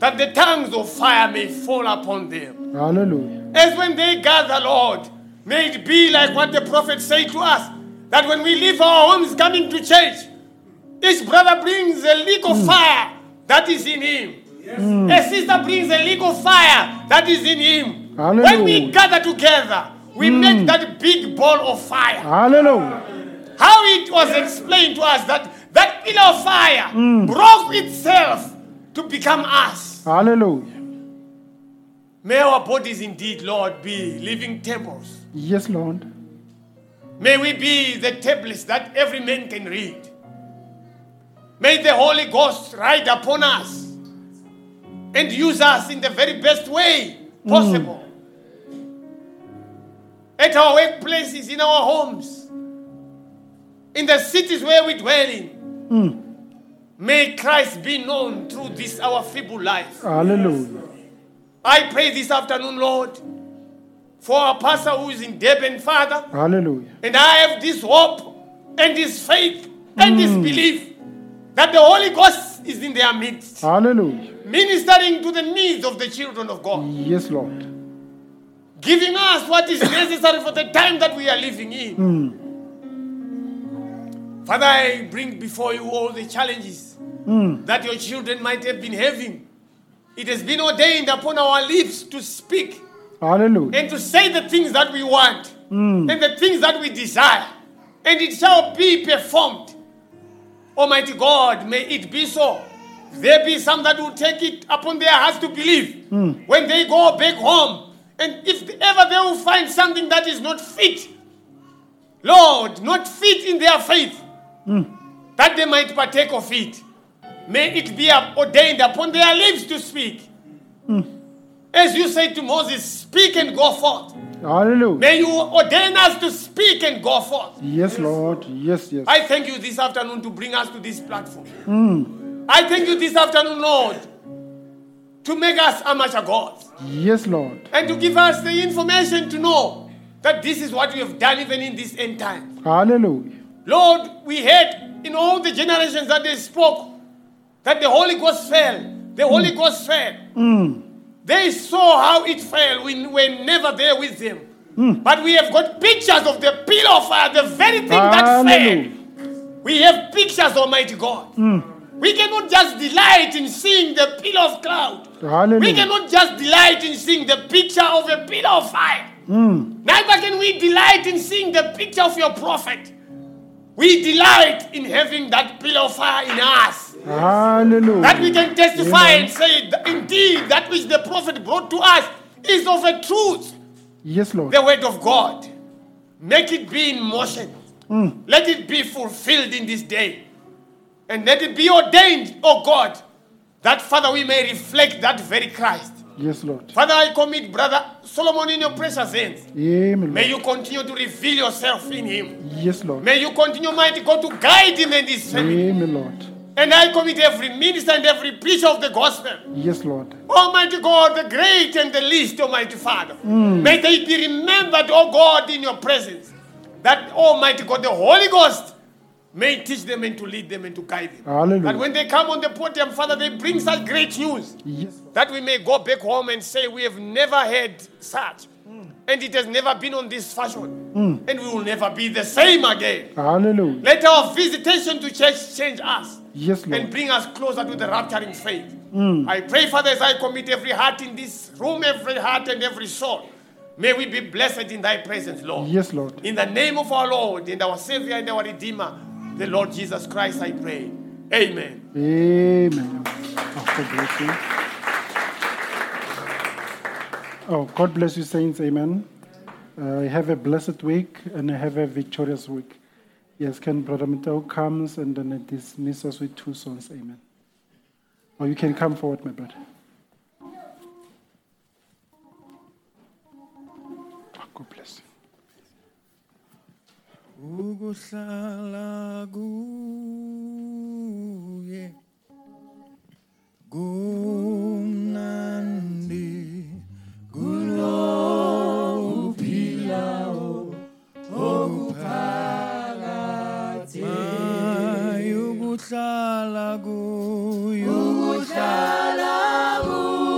that the tongues of fire may fall upon them. Hallelujah. As when they gather, Lord, may it be like what the prophet said to us that when we leave our homes coming to church, each brother brings a leak of hmm. fire that is in him. A sister brings a leak of fire that is in him. When we gather together, we hmm. make that big ball of fire. Hallelujah. How it was explained to us that that pillar of fire hmm. broke itself to become us. Hallelujah. May our bodies indeed, Lord, be living temples. Yes, Lord. May we be the tablets that every man can read. May the Holy Ghost ride upon us and use us in the very best way possible. Mm. At our workplaces, in our homes, in the cities where we dwell in. Mm. May Christ be known through this our feeble life. Hallelujah. I pray this afternoon, Lord, for our pastor who is in Durban, Father. Hallelujah. And I have this hope and this faith and this mm. belief that the Holy Ghost is in their midst, Hallelujah. ministering to the needs of the children of God, Yes, Lord. giving us what is necessary for the time that we are living in. Mm. Father, I bring before you all the challenges mm. that your children might have been having. It has been ordained upon our lips to speak Hallelujah. and to say the things that we want hmm. and the things that we desire, and it shall be performed. Almighty God, may it be so. There be some that will take it upon their hearts to believe hmm. when they go back home, and if ever they will find something that is not fit, Lord, not fit in their faith, hmm. that they might partake of it. May it be ordained upon their lips to speak. As you say to Moses, speak and go forth. Hallelujah. May you ordain us to speak and go forth. Yes, Lord. Yes, yes. I thank you this afternoon to bring us to this platform. Hmm. I thank you this afternoon, Lord, to make us amateur gods Yes, Lord. and to give us the information to know that this is what we have done even in this end time. Hallelujah. Lord, we heard in all the generations that they spoke that the Holy Ghost fell. The Holy Ghost fell. Hmm. They saw how it fell. We were never there with them. Hmm. But we have got pictures of the pillar of fire, the very thing that fell. We have pictures, Almighty God. Hmm. We cannot just delight in seeing the pillar of cloud. We cannot just delight in seeing the picture of a pillar of fire. Hmm. Neither can we delight in seeing the picture of your prophet. We delight in having that pillar of fire in us. Hallelujah. That we can testify Amen. and say, indeed, that which the prophet brought to us is of a truth, Yes, Lord. the word of God. Make it be in motion. Hmm. Let it be fulfilled in this day. And let it be ordained, oh God, that, Father, we may reflect that very Christ. Yes, Lord. Father, I commit Brother Solomon in your precious hands. Amen. May you continue to reveal yourself in him. Yes, Lord. May you continue, mighty God, to guide him and his family. Amen, Lord. And I commit every minister and every preacher of the gospel. Yes, Lord. Almighty God, the great and the least, Almighty Father. Mm. May they be remembered, oh God, in your presence. That Almighty God, the Holy Ghost, may teach them and to lead them and to guide them. Hallelujah. That when they come on the podium, Father, they bring such great news Yes, Lord. that we may go back home and say we have never had such. And it has never been on this fashion. Hmm. And we will never be the same again. Hallelujah. Let our visitation to church change us Yes, and bring us closer to the rapturing faith. Hmm. I pray, Father, as I commit every heart in this room, every heart and every soul, may we be blessed in thy presence, Lord. Yes, Lord. In the name of our Lord and our Savior and our Redeemer, the Lord Jesus Christ, I pray. Amen. Amen. Oh, God bless you. Saints. Amen. Uh, have a blessed week and have a victorious week. Yes, can Brother Mateo comes and then dismiss us with two songs. Amen. Or you can come forward, my brother. Oh, God bless you. ukuhlala kuye kumnandi ukuhlala kuye ukuhlala kuhlala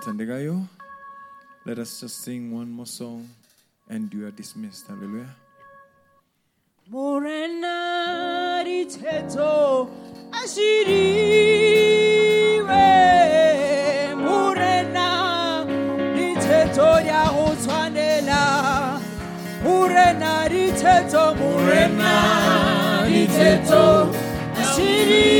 Siyabonga. Let us just sing one more song and you are dismissed. Hallelujah. Morena riteto ashiriwe Morena riteto ya utwanela Morena riteto Morena riteto ashiriwe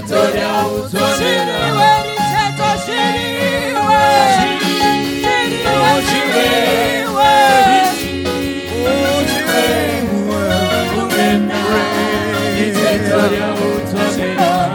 做切都是你我是你我是的爱